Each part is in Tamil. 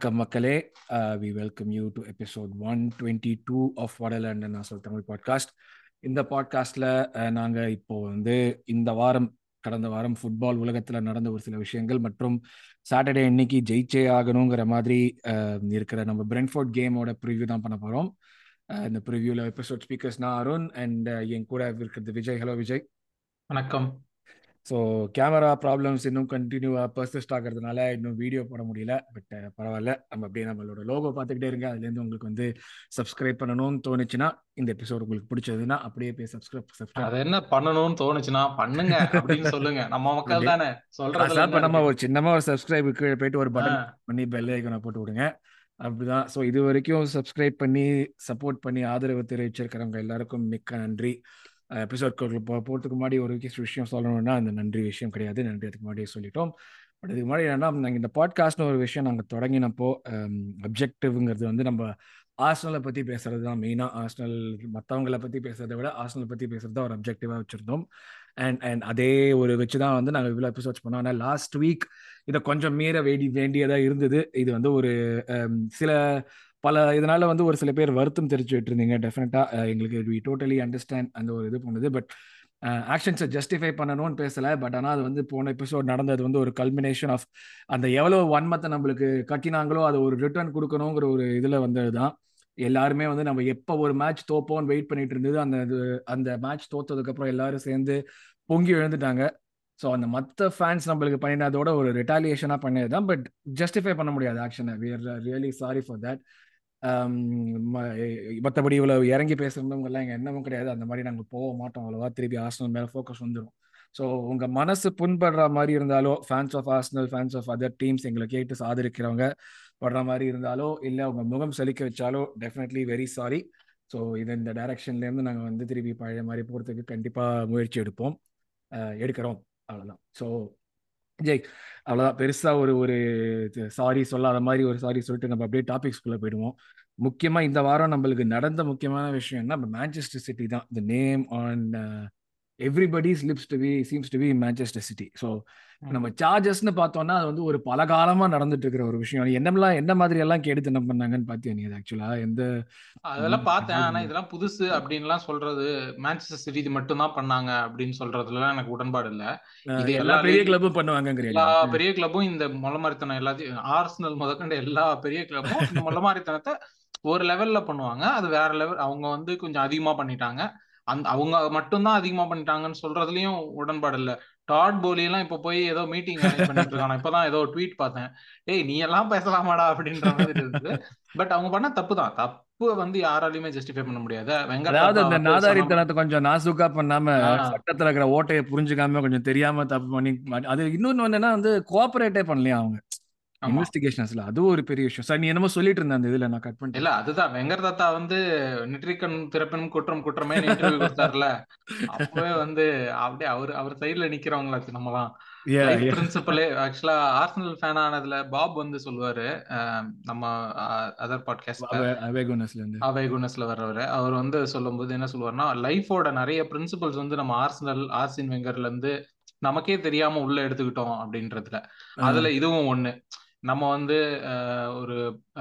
வணக்கம் மக்களே. We welcome you to episode one twenty two of வடலண்ட் நாசல் தமிழ் பாட்காஸ்ட் இந்த பாட்காஸ்ட்ல நாங்கள் இப்போ வந்து இந்த வாரம் கடந்த வாரம் ஃபுட்பால் உலகத்தில் நடந்த ஒரு சில விஷயங்கள் மற்றும் சாட்டர்டே இன்னைக்கு ஜெயிச்சே ஆகணுங்கிற மாதிரி இருக்கிற நம்ம பிரென்ஃபோர்ட் கேமோட ப்ரிவ்யூ தான் பண்ண போகிறோம் இந்த ப்ரிவ்யூவில் எபிசோட் ஸ்பீக்கர்ஸ் நான் அருண் அண்ட் என் கூட இருக்கிறது விஜய். ஹலோ விஜய். வணக்கம். ஸோ கேமரா ப்ராப்ளம்ஸ் இன்னும் கண்டினியூவாக பர்சிஸ்ட் ஆகிறதுனால இன்னும் வீடியோ போட முடியல. பட் பரவாயில்ல. நம்ம அப்படியே நம்மளோட லோகோ பார்த்துக்கிட்டே இருங்க. அதுலேருந்து உங்களுக்கு வந்து சப்ஸ்கிரைப் பண்ணணும்னு தோணுச்சுன்னா இந்த எபிசோட் உங்களுக்கு பிடிச்சதுன்னா அப்படியே போய் சப்ஸ்கிரைப் சப்ஸ்கிரைப் அது என்ன பண்ணணும்னு தோணுச்சுன்னா பண்ணுங்க அப்படின்னு சொல்லுங்க. நம்ம மக்கள் தானே. சொல்றது பண்ணாம ஒரு சின்னமா ஒரு சப்ஸ்கிரைப் கீழே போயிட்டு ஒரு பட்டன் பண்ணி பெல் ஐக்கனை போட்டு விடுங்க. அப்படிதான். ஸோ இது வரைக்கும் சப்ஸ்கிரைப் பண்ணி சப்போர்ட் பண்ணி ஆதரவு தெரிவிச்சிருக்கிறவங்க எல்லாருக்கும் மிக்க நன்றி. எபிசோட்களுக்கு போகிறதுக்கு முன்னாடி ஒரு விஷயம் சொல்லணும்னா அந்த நன்றி விஷயம் கிடையாது. நன்றி அதுக்கு முன்னாடியே சொல்லிட்டோம். பட் இதுக்கு முன்னாடி என்னன்னா நாங்கள் இந்த பாட்காஸ்ட்னு ஒரு விஷயம் நாங்கள் தொடங்கினப்போ அப்ஜெக்டிவ்ங்கிறது வந்து நம்ம ஆர்ஸ்னலை பற்றி பேசுறது தான் மெயினாக ஆர்ஸ்னல் மற்றவங்களை பற்றி பேசுறதை விட ஆர்ஸ்னலை பற்றி பேசுறது தான் ஒரு அப்ஜெக்டிவாக வச்சுருந்தோம். அண்ட் அண்ட் அதே ஒரு வச்சு தான் வந்து நாங்கள் இவ்வளோ எபிசோட்ஸ் பண்ணோம். ஆனால் லாஸ்ட் வீக் இதை கொஞ்சம் மீற வேண்டி வேண்டியதாக இருந்தது. இது வந்து ஒரு சில பல இதனால வந்து ஒரு சில பேர் வருத்தம் தெரிவிச்சுட்டு இருந்தீங்க டெஃபினட்டா எங்களுக்கு வி டோட்டலி அண்டர்ஸ்டாண்ட் அந்த ஒரு இது பண்ணுது. பட் ஆக்ஷன்ஸை ஜஸ்டிஃபை பண்ணணும்னு பேசல. பட் ஆனால் அது வந்து போன எபிசோட் நடந்தது வந்து ஒரு கல்மினேஷன் ஆஃப் அந்த எவ்வளோ வன்மத்தை நம்மளுக்கு கட்டினாங்களோ அதை ஒரு ரிட்டர்ன் கொடுக்கணுங்கிற ஒரு இதில் வந்தது தான். எல்லாருமே வந்து நம்ம எப்போ ஒரு மேட்ச் தோப்போம்னு வெயிட் பண்ணிட்டு இருந்தது அந்த அந்த மேட்ச் தோத்ததுக்கப்புறம் எல்லாரும் சேர்ந்து பொங்கி எழுந்துட்டாங்க. ஸோ அந்த மற்ற ஃபேன்ஸ் நம்மளுக்கு பண்ணினதோட ஒரு ரிட்டாலியேஷனாக பண்ணது தான். பட் ஜஸ்டிஃபை பண்ண முடியாது ஆக்ஷனை we are really sorry for that மற்றபடி இவ்வளோ இறங்கி பேசுறவங்கலாம் எங்கள் எண்ணமும் கிடையாது. அந்த மாதிரி நாங்கள் போக மாட்டோம் அவ்வளோவா. திருப்பி ஆர்ஸ்னல் மேலே ஃபோக்கஸ் வந்துடும் ஸோ உங்கள் மனசு புண்படுற மாதிரி இருந்தாலோ fans of Arsenal fans of other teams எங்களை கேட்டு சாதரிக்கிறவங்க படுற மாதிரி இருந்தாலோ இல்லை உங்கள் முகம் செலிக்க வச்சாலோ டெஃபினெட்லி வெரி சாரி ஸோ இது இந்த டைரக்ஷன்லேருந்து நாங்கள் வந்து திருப்பி பழைய மாதிரி போகிறதுக்கு கண்டிப்பாக முயற்சி எடுப்போம். எடுக்கிறோம். அவ்வளோதான் ஸோ ஜெய் அவ்வளோதான் பெருசாக ஒரு ஒரு சாரி சொல்லாத மாதிரி ஒரு சாரி சொல்லிட்டு நம்ம அப்படியே டாபிக்ஸ்குள்ளே போயிடுவோம். முக்கியமாக இந்த வாரம் நம்மளுக்கு நடந்த முக்கியமான விஷயம்னா நம்ம மேன்செஸ்டர் சிட்டி தான். The name on everybody slips to be seems to be Manchester City so நம்ம சார்ஜஸ்னு பார்த்தோம்னா அது வந்து ஒரு பல காலமா நடந்துட்டு இருக்கிற ஒரு விஷயம். என்னெல்லாம் என்ன மாதிரி எல்லாம் கேட்டு என்ன பண்ணாங்கன்னு பாத்தியா நீ ஆக்சுவலா எந்த அதெல்லாம் பார்த்தேன். ஆனா இதெல்லாம் புதுசு அப்படின்லாம் சொல்றது மேன்செஸ்டர் சிட்டி இது மட்டும் தான் பண்ணாங்க அப்படின்னு சொல்றதுல எனக்கு உடன்பாடு இல்ல. இது எல்லா பெரிய கிளப்பும் பண்ணுவாங்க எல்லா பெரிய கிளப்பும் இந்த மொளமாரித்தனம் எல்லாத்தையும் ஆர்ஸ்னல் முதற்கண்ட எல்லா பெரிய கிளப்பும் இந்த மொளமாரித்தனத்தை ஒரு லெவல்ல பண்ணுவாங்க. அது வேற லெவல் அவங்க வந்து கொஞ்சம் அதிகமா பண்ணிட்டாங்க. அந்த அவங்க மட்டும்தான் அதிகமா பண்ணிட்டாங்கன்னு சொல்றதுலயும் உடன்பாடு இல்ல. டாட் போலி எல்லாம் இப்ப போய் ஏதோ மீட்டிங் பண்ணிட்டு இருக்காங்க இப்பதான் ஏதோ ட்வீட் பார்த்தேன். ஏய் நீ எல்லாம் பேசலாமாடா அப்படின்ற மாதிரி இருக்குது பட் அவங்க பண்ண தப்பு தான். தப்பு வந்து யாராலையுமே ஜஸ்டிஃபை பண்ண முடியாது. அதாவது இந்த நாதாரித்தனத்தை கொஞ்சம் நாசுக்கா பண்ணாம சட்டத்துல இருக்கிற ஓட்டையை புரிஞ்சுக்காம கொஞ்சம் தெரியாம தப்பு பண்ணி அது இன்னொன்னு என்னன்னா வந்து கோஆபரேட்டே பண்ணலையா அவங்க? இன்வெஸ்டிகேஷன்ஸ்ல அது ஒரு பெரிய விஷயம். சார் நீ என்னமோ சொல்லிட்டு இருந்த அந்த இதுல நான் கட் பண்ணிட்டேன். இல்ல அதுதான். வெங்கர் தத்தா வந்து நெற்றிக்கண் திறப்பனும் குற்றம் குற்றமே இன்டர்வியூ கொடுத்தாருல. அப்பவே வந்து அப்படியே அவர் அவர் சைடுல நிக்கிறவங்களாச்சு நம்மலாம். பிரின்சிபலே ஆக்சுவலா ஆர்சனல் ஃபேன் ஆனதுல பாப் வந்து சொல்லுவாரு நம்ம அதர் பாட்காஸ்ட் அவே குணஸ்ல வர்றவரு. அவர் வந்து சொல்லும்போது என்ன சொல்லுவாருன்னா லைஃபோட நிறைய பிரின்சிபல்ஸ் வந்து நம்ம ஆர்சனல் ஆர்சின் வெங்கர்ல இருந்து நமக்கே தெரியாம உள்ள எடுத்துக்கிட்டோம் அப்படின்றதுல. அதுல இதுவும் ஒண்ணு. நம்ம வந்து ஒரு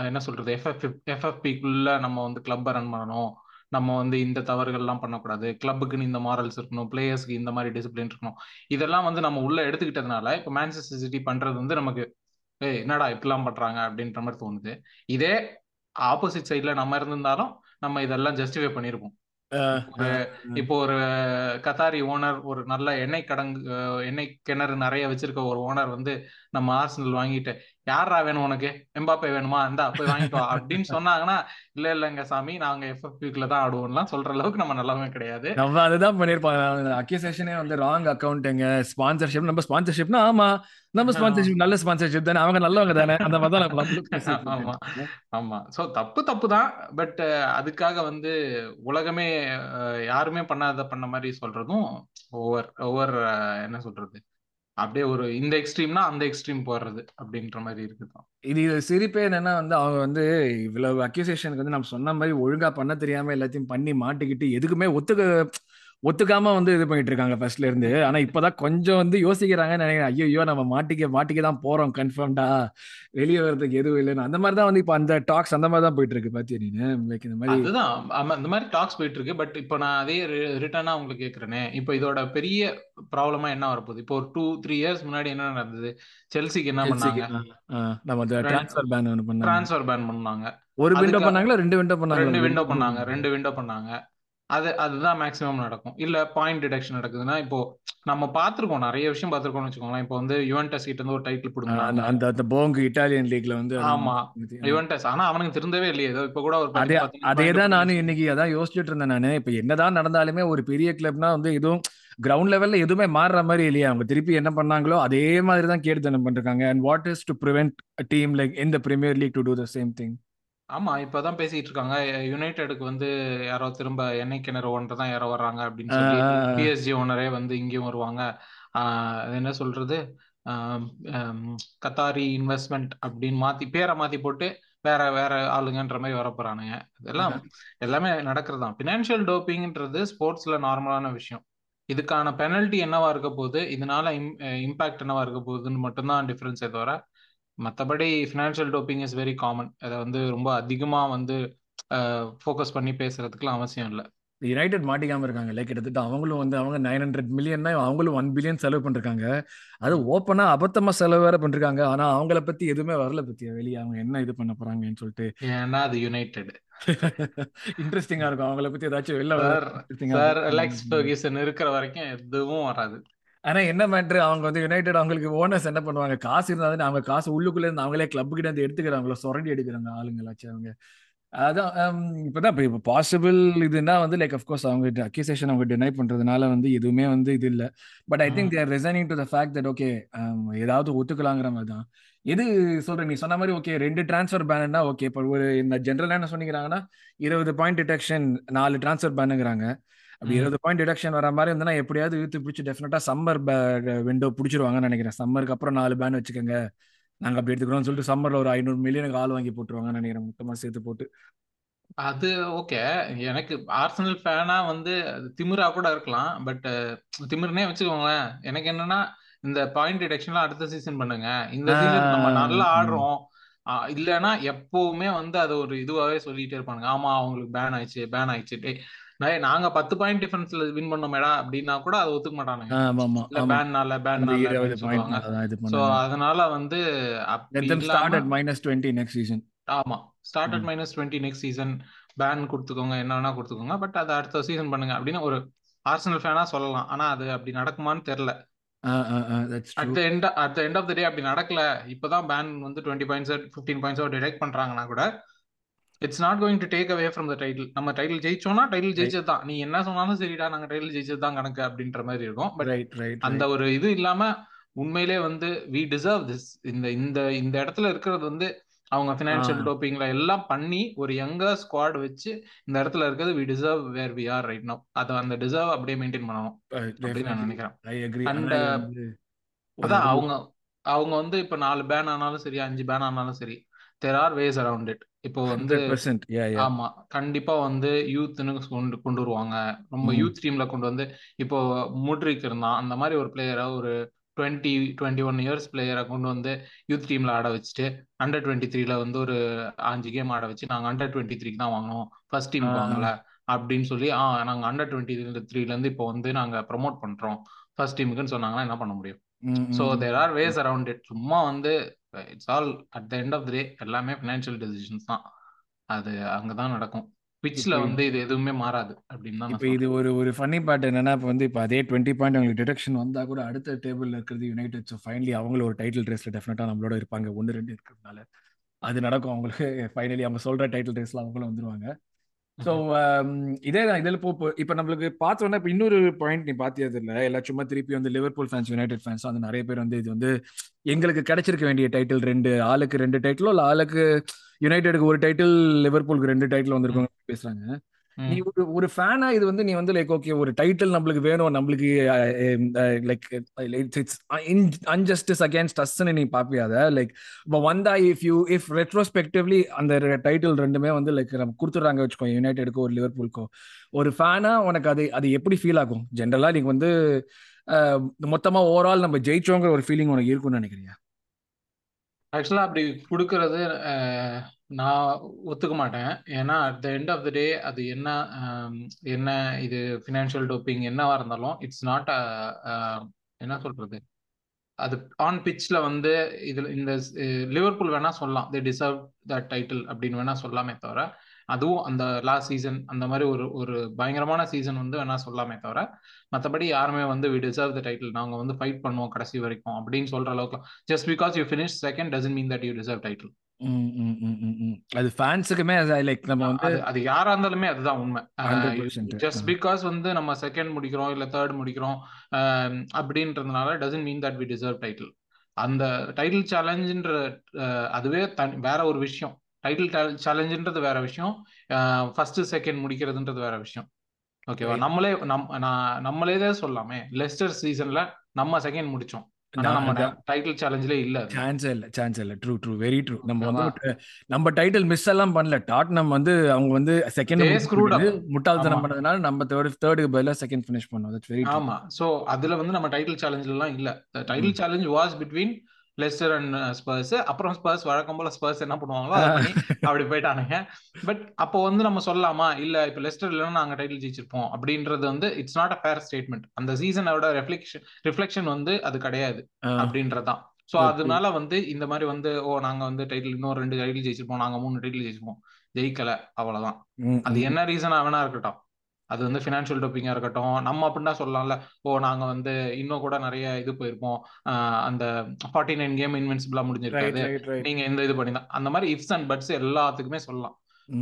என்ன சொல்றது? எஃப்எஃப் எஃப்எஃபிக்குள்ள நம்ம வந்து கிளப்பை ரன் பண்ணணும். நம்ம வந்து இந்த தவறுகள்லாம் பண்ணக்கூடாது. கிளப்புக்குன்னு இந்த மாரல்ஸ் இருக்கணும். பிளேயர்ஸ்க்கு இந்த மாதிரி டிசிப்ளின் இருக்கணும். இதெல்லாம் வந்து நம்ம உள்ள எடுத்துக்கிட்டதுனால இப்போ மேன்செஸ்டர் சிட்டி பண்றது வந்து நமக்கு ஏய் என்னடா இப்படிலாம் பண்றாங்க? அப்படின்ற மாதிரி தோணுது. இதே ஆப்போசிட் சைட்ல நம்ம இருந்திருந்தாலும் நம்ம இதெல்லாம் ஜஸ்டிஃபை பண்ணிருப்போம். இப்போ ஒரு கத்தாரி ஓனர் ஒரு நல்ல எண்ணெய் கடங்கு எண்ணெய் கிணறு நிறைய வச்சிருக்க ஒரு ஓனர் வந்து நம்ம ஆர்சனல் வாங்கிட்டு யாரா வேணும் உனக்கு? எம்பாப்பே வேணுமா? இந்தா போய் வாங்கிட்டு அப்படின்னு சொன்னாங்கன்னா இல்ல இல்லங்க சாமி நாங்க எஃப்எஃபிக்குல தான் ஆடுவோம்லாம் சொல்ற அளவுக்கு நம்ம நல்லாவே கிடையாது. நம்ம அதுதான் பண்ணிருப்போம் அக்யூசேஷனே வந்து ராங் அக்கௌண்ட்டுங்க ஸ்பான்சர்ஷிப் நம்ம ஸ்பான்சர்ஷிப்னா ஆமா. நம்ம ஸ்பான்சர்ஷிப் நல்ல ஸ்பான்சர்ஷிப் தானே. அவங்க நல்லவங்க தானே. அந்த மாதிரி தான் ஆமா. ஆமா. சோ தப்பு தப்பு தான். பட் அதுக்காக வந்து உலகமே யாருமே பண்ணாத பண்ண மாதிரி சொல்றதும் ஓவர் ஓவர் என்ன சொல்றது? அப்படியே ஒரு இந்த எக்ஸ்ட்ரீம்னா அந்த எக்ஸ்ட்ரீம் போடுறது அப்படின்ற மாதிரி இருக்குதான். இது சிரிப்பே என்னன்னா வந்து அவங்க வந்து இவ்வளவு அக்யூசேஷனுக்கு வந்து நம்ம சொன்ன மாதிரி ஒழுங்கா பண்ண தெரியாம எல்லாத்தையும் பண்ணி மாட்டிக்கிட்டு எதுக்குமே ஒத்துக்க ஒத்துக்காம வந்து இது பண்ணிட்டு இருக்காங்க ஃபர்ஸ்ட்ல இருந்து. ஆனா இப்பதான் கொஞ்சம் வந்து யோசிக்கிறாங்கன்னு நினைக்கிறேன். ஐயோ நம்ம மாட்டிக்க மாட்டிக்க தான் போறோம் கன்ஃபார்ம்டா வெளியே வர்றதுக்கு எதுவும் இல்லைன்னு. அந்த மாதிரி தான் வந்து இப்போ அந்த டாக்ஸ் அந்த மாதிரி தான் போயிட்டு இருக்கு பாத்தியா நீ லைக் இந்த மாதிரி அதுதான். இந்த மாதிரி டாக்ஸ் போயிட்டு இருக்கு பட் இப்போ நான் அதே ரிட்டர்னா உங்களுக்கு கேக்குறேனே. இப்போ இதோட பெரிய ப்ராப்ளமா என்ன வரப்போகுது? இப்போ ஒரு டூ த்ரீ இயர்ஸ் முன்னாடி என்ன நடந்தது? செல்சிக்கு என்ன பண்ணாங்க? நம்ம அந்த ட்ரான்ஸ்ஃபர் பேன் ஒன்று பண்ணாங்க. டிரான்ஸ்ஃபர் பேன் பண்ணாங்க. ஒரு விண்டோ பண்ணாங்களா? ரெண்டு விண்டோ பண்ணாங்களா ரெண்டு விண்டோ பண்ணாங்க. ரெண்டு விண்டோ பண்ணாங்க. அது அதுதான் மேக்ஸிமம் நடக்கும். இல்ல பாயிண்ட் டிடக்ஷன் நடக்குதுன்னா இப்போ நம்ம பார்த்திருக்கோம் நிறைய விஷயம் பார்த்திருக்கோம்னு வச்சுக்கோங்களேன். இப்போ வந்து யுவன்டஸ் கிட்ட இருந்து ஒரு டைட்டில் பிடுங்கினாங்க அந்த அந்த போங்கு இட்டாலியன் லீக்ல வந்து ஆமா. யுவன்டஸ் ஆனா அவனுக்கு திருந்தவே இல்லையே. ஏதோ இப்ப கூட ஒரு அதே தான் நானும் இன்னைக்கு அதான் யோசிச்சுட்டு இருந்தேன் நானு. இப்ப என்னதான் நடந்தாலுமே ஒரு பெரிய கிளப்னா வந்து எதுவும் கிரவுண்ட் லெவல்ல எதுவுமே மாறுற மாதிரி இல்லையா. அவங்க திருப்பி என்ன பண்ணாங்களோ அதே மாதிரி தான் கேடுதனம் பண்ணிருக்காங்க. And what is to prevent team like in the Premier League to do the same thing ஆமா இப்பதான் பேசிட்டு இருக்காங்க யுனைடெடுக்கு வந்து யாரோ திரும்ப எண்ணெய் கிணறு ஓனர் தான் யாரோ வர்றாங்க அப்படின்னு சொல்லி பிஎஸ்ஜி ஓனரே வந்து இங்கேயும் வருவாங்க. ஆஹ் அது என்ன சொல்றது? கத்தாரி இன்வெஸ்ட்மெண்ட் அப்படின்னு மாத்தி பேரை மாத்தி போட்டு வேற வேற ஆளுங்கன்ற மாதிரி வர போறானுங்க. இதெல்லாம் எல்லாமே நடக்கிறது தான். பினான்சியல் டோப்பிங்ன்றது ஸ்போர்ட்ஸ்ல நார்மலான விஷயம். இதுக்கான பெனல்ட்டி என்னவா இருக்க போகுது? இதனால இம்பாக்ட் என்னவா இருக்க போகுதுன்னு மட்டும்தான் டிஃபரன்ஸே தவிர மற்றபடி financial doping is very common அதை வந்து ரொம்ப அதிகமா வந்து ஃபோக்கஸ் பண்ணி பேசுறதுக்குலாம் அவசியம் இல்லை. யுனைடெட் மாட்டிக்காம இருக்காங்க. லைக் கிட்டத்தட்ட அவங்களும் வந்து அவங்க நைன் ஹண்ட்ரட் மில்லியன் அவங்களும் ஒன் பில்லியன் செலவு பண்ணிருக்காங்க. அது ஓப்பனா அபத்தமா செலவு வேற பண்ணிருக்காங்க. ஆனா அவங்கள பத்தி எதுவுமே வரல பத்தியா? வெளியே அவங்க என்ன இது பண்ண போறாங்கன்னு சொல்லிட்டு. ஏன்னா அது யுனைடெட் இன்ட்ரெஸ்டிங்கா இருக்கும். அவங்கள பத்தி ஏதாச்சும் வெளில சார் ஃபர்கிசன் இருக்கிற வரைக்கும் எதுவும் வராது. ஆனா என்ன மேட்ரு அவங்க வந்து யுனைடெட் அவங்களுக்கு ஓனர்ஸ் என்ன பண்ணுவாங்க? காசு இருந்தாலும் அவங்க காசு உள்ளுக்குள்ள இருந்து அவங்களே கிளப் கிட்ட இருந்து எடுத்துக்கிறாங்களோ சுரண்டி எடுக்கிறாங்க ஆளுங்களாச்சும் அவங்க. அதான் இப்பதான் இப்போ இப்போ பாசிபிள் இதுனா வந்து லைக் அஃப்கோர்ஸ் அவங்க அக்யூசேஷன் அவங்க டினை பண்றதுனால வந்து எதுவுமே வந்து இது இல்லை. But I think they're resigning to the fact that okay ஏதாவது ஒத்துக்கலாங்கிற மாதிரி தான். எது சொல்ற நீ சொன்ன மாதிரி ஓகே ரெண்டு டிரான்ஸ்ஃபர் பேனா ஓகே இப்போ ஒரு இந்த ஜென்ரலா என்ன சொன்னீங்கன்னா இருபது பாயிண்ட் டிடக்ஷன் நாலு டிரான்ஸ்ஃபர் பேனுங்கிறாங்க அப்படி. இருபது பாயிண்ட் டிடக்ஷன் வர மாதிரி இருந்ததுன்னா எப்படியாவது இழுத்து பிடிச்சி டெஃபினட்டா சம்மர் விண்டோ பிடிச்சிருவாங்கன்னு நினைக்கிறேன். சம்மருக்கு அப்புறம் நாலு பேன் வச்சுக்கோங்க. நாங்க அப்படி எடுத்துக்கிறோம்னு சொல்லிட்டு சம்மர்ல ஒரு ஐநூறு மில்லியனுக்கு ஆள் வாங்கி போட்டுருவாங்கன்னு நினைக்கிறேன். மொத்தமா சேர்த்து போட்டு. அது ஓகே எனக்கு ஆர்சனல் ஃபேனா வந்து திமிரா கூட இருக்கலாம். பட் திமிர்னே வச்சுக்கோங்களேன். எனக்கு என்னன்னா இந்த பாயிண்ட் டிடக்ஷன்லாம் அடுத்த சீசன் பண்ணுங்க. இந்த சீசன் நம்ம நல்லா ஆடுறோம். இல்லைன்னா எப்பவுமே வந்து அது ஒரு இதுவாவே சொல்லிட்டே இருப்பானுங்க. ஆமா அவங்களுக்கு பேன் ஆயிடுச்சு பேன் ஆயிடுச்சு. நாங்க பத்து பாயிண்ட் டிஃபரன்ஸ்ல வின் பண்ணோமேடா அப்படின்னா கூட அதை ஒத்துக்க மாட்டானுங்க. பேன்னால இது சோ அதனால வந்து 20 next season. ஆமா start at minus twenty next season ban கொடுத்துக்கோங்க என்ன வேணா கொடுத்துக்கோங்க. பட் அதை அடுத்த சீசன் பண்ணுங்க அப்படின்னு ஒரு ஆர்சனல் ஃபேனா சொல்லலாம். ஆனா அது அப்படி நடக்குமான்னு தெரியல. At the end at the end of the day அப்படி நடக்கல. இப்பதான் பேன் வந்து டுவெண்ட்டி பாயிண்ட்ஸ் ஃபிஃப்டீன் பாயிண்ட்ஸோ டிடெக்ட் பண்றாங்கன்னா கூட it's not going to take away from the title நம்ம டைட்டில் ஜெயிச்சோம்னா டைட்டில் ஜெயிச்சது தான். நீ என்ன சொன்னாலும் சரிடா நாங்க டைட்டில் ஜெயிச்சது தான் கணக்கு அப்படின்ற மாதிரி இருக்கும். பட் அந்த ஒரு இது இல்லாம உண்மையிலே வந்து வி டிசர்வ் திஸ் இந்த இந்த இந்த இடத்துல இருக்கிறது வந்து அவங்க ஃபினான்ஷியல் டோப்பிங்ல எல்லாம் பண்ணி ஒரு யங்கர் ஸ்குவாட் வச்சு இந்த இடத்துல இருக்கிறது we deserve where we are right no அதை அந்த டிசர்வ் அப்படியே மெயின்டைன் பண்ணணும் uh, அப்படின்னு நான் நினைக்கிறேன். அண்ட் ஒரு அதான் அவங்க அவங்க வந்து இப்ப நாலு பேன் ஆனாலும் சரி அஞ்சு பேன் ஆனாலும் சரி there are ways around it இப்போ வந்து 100% yeah yeah. ஆமா கண்டிப்பா வந்து யூத்னு கொண்டு கொண்டு வருவாங்க. ரொம்ப ம் யூத் டீம்ல கொண்டு வந்து இப்போ முட்ரிக் இருந்தான் அந்த மாதிரி ஒரு பிளேயரை ஒரு டுவெண்ட்டி டுவெண்ட்டி ஒன் இயர்ஸ் பிளேயரை கொண்டு வந்து யூத் டீம்ல ஆட வச்சுட்டு அண்டர் டுவெண்ட்டி த்ரீல வந்து ஒரு அஞ்சு கேம் ஆட வச்சு நாங்க அண்டர் டுவெண்ட்டி த்ரீக்கு தான் வாங்கினோம். ஃபர்ஸ்ட் ஆஹ் வாங்கல அப்படின்னு சொல்லி ஆ நாங்க அண்டர் டுவெண்ட்டி த்ரீல இருந்து இப்போ வந்து நாங்க ப்ரமோட் பண்றோம். ஃபர்ஸ்ட் டீமுக்குன்னு சொன்னாங்கன்னா என்ன பண்ண முடியும்? ம் there are ways around it சும்மா வந்து it's all at the end of the day எல்லாமே ஃபினான்ஷியல் டெசிஷன்ஸ் தான். அது அங்கதான் நடக்கும். பிட்ச்ல இப்போ வந்து இது எதுவுமே மாறாது அப்படின்னு தான் இப்போ இது ஒரு ஒரு ஃபன்னி பார்ட் என்னன்னா இப்போ வந்து இப்போ அதே டுவெண்ட்டி பாயிண்ட் அவங்களுக்கு டிடக்ஷன் வந்தா கூட அடுத்த டேபிள்ல இருக்கிறது யுனைடெட் ஸோ ஃபைனலி அவங்களும் ஒரு டைட்டில் ரேஸ்ல டெஃபினட்டா நம்மளோட இருப்பாங்க. ஒன்று ரெண்டு இருக்கிறதுனால. அது நடக்கும். அவங்களுக்கு ஃபைனலி அவங்க சொல்ற டைட்டில் ரேஸ்ல அவங்களும் வந்துருவாங்க. ஸோ இதே தான் இதில் இப்போ இப்போ நம்மளுக்கு பார்த்தோன்னா இப்போ இன்னொரு பாயிண்ட் நீ பார்த்தியது இல்லை எல்லாம் சும்மா திருப்பி வந்து லிவர்பூல் ஃபேன்ஸ் யுனைடெட் ஃபேன்ஸ் வந்து நிறைய பேர் வந்து இது வந்து எங்களுக்கு கிடைச்சிருக்க வேண்டிய டைட்டில் ரெண்டு ஆளுக்கு ரெண்டு டைட்டிலோ இல்லை ஆளுக்கு யுனைடெடுக்கு ஒரு டைட்டில் லிவர்பூலுக்கு ரெண்டு டைட்டில் வந்திருக்கோங்க பேசுறாங்க. நீ ஒரு ஒரு ஃபேனா இது வந்து நீ வந்து லைக் ஓகே ஒரு டைட்டில் நம்மளுக்கு வேணும் நம்மளுக்கு லைக் இட்ஸ் அன்ஜஸ்டிஸ் அகேன்ஸ்ட் அஸ்ன்னு நீ பாப்பியாத லைக் இப்போ வந்தா இஃப் யூ இஃப் ரெட்ரோஸ்பெக்டிவ்லி அந்த டைட்டில் ரெண்டுமே வந்து லைக் நம்ம கொடுத்துட்றாங்க வச்சுக்கோ யுனைடெடுக்கோ ஒரு லிவர்பூலுக்கோ ஒரு ஃபேனா உனக்கு அது அது எப்படி ஃபீல் ஆகும்? ஜென்ரலா நீங்க வந்து மொத்தமா ஓவரால் நம்ம ஜெயிச்சோங்கிற ஒரு ஃபீலிங் உனக்கு இருக்கும்னு நினைக்கிறியா? ஆக்சுவலா அப்படி கொடுக்கறது நான் ஒத்துக்க மாட்டேன். ஏன்னா at the end of the day அது என்ன என்ன இது ஃபினான்ஷியல் டோப்பிங் என்னவா இருந்தாலும் இட்ஸ் நாட் என்ன சொல்றது? அது ஆன் பிச்சில் வந்து இதில் இந்த லிவர்பூல் வேணா சொல்லலாம். தி டிசர்வ் த டைட்டில் அப்படின்னு வேணா சொல்லாமே தவிர அதுவும் அந்த லாஸ்ட் சீசன் அந்த மாதிரி ஒரு ஒரு பயங்கரமான சீசன் வந்து வேணா சொல்லாமே தவிர மற்றபடி யாருமே வந்து வி டிசர்வ் த டைட்டில் நாங்கள் வந்து ஃபைட் பண்ணுவோம் கடைசி வரைக்கும். அப்படின்னு சொல்ற அளவுக்கு just because you finish second doesn't mean that you deserve title அது ஃபேன்ஸுக்குமே லைக் நம்ம வந்து அது யாரா இருந்தாலுமே அதுதான் உண்மை. ஜஸ்ட் பிகாஸ் வந்து நம்ம செகண்ட் முடிக்கிறோம் இல்ல தேர்ட் முடிக்கிறோம் அப்படின்றதுனால doesn't mean that we deserve title அந்த டைட்டில் சேலஞ்சுன்ற அதுவே தனி வேற ஒரு விஷயம். டைட்டில் சேலஞ்சுன்றது வேற விஷயம். ஃபர்ஸ்ட் செகண்ட் முடிக்கிறதுன்றது வேற விஷயம். ஓகேவா நம்மளே நம் நான் நம்மளே தான் சொல்லாமே. லெஸ்டர் சீசன்ல நம்ம செகண்ட் முடிச்சோம். டைட்டில் சேலஞ்சிலே இல்ல சான்ஸ் இல்ல சான்ஸ் இல்ல. ட்ரூ ட்ரூ வெரி ட்ரூ நம்ம வந்து நம்ம டைட்டில் மிஸ் எல்லாம் பண்ணல. டாட்னம் வந்து அவங்க வந்து செகண்ட் முட்டாள்தனம் பண்ணதுனால நம்ம தேர்ட் தேர்டுக்கு பதிலா செகண்ட் ஃபினிஷ் பண்ணோம். தட்ஸ் வெரி ஆமா. சோ அதுல வந்து நம்ம டைட்டில் சேலஞ்சில எல்லாம் இல்ல. Title challenge was between Leicester and Spurs அப்புறம் ஸ்பர்ஸ் வழக்கம் போல ஸ்பர்ஸ் என்ன பண்ணுவாங்களோ அப்படி போயிட்டானுங்க. பட் அப்போ வந்து நம்ம சொல்லலாமா? இல்ல இப்ப லெஸ்டர் இல்லைன்னா நாங்க டைட்டில் ஜெயிச்சிருப்போம் அப்படின்றது வந்து it's not a fair statement அந்த சீசனோட ரெஃப்ளெக்ஷன் ரிஃப்ளெக்ஷன் வந்து அது கிடையாது அப்படின்றதான் சோ அதனால வந்து இந்த மாதிரி வந்து ஓ நாங்க வந்து டைட்டில் இன்னும் ரெண்டு டைட்டில் ஜெயிச்சிருப்போம் நாங்க மூணு டைட்டில் ஜெயிச்சிருப்போம். ஜெயிக்கல அவ்வளவுதான். அது என்ன ரீசனா வேணா இருக்கட்டும். அது வந்து ஃபினான்ஷியல் டோப்பிங்கா இருக்கட்டும். நம்ம அப்படின்னா சொல்லலாம்ல. ஓ நாங்க வந்து இன்னும் கூட நிறைய இது போயிருப்போம். அந்த ஃபார்ட்டி நைன் கேம் இன்வென்சிபிளா முடிஞ்சிருக்காது. நீங்க எந்த இது பண்ணி அந்த மாதிரி இஃப்ஸ் அண்ட் பட்ஸ் எல்லாத்துக்குமே சொல்லலாம்.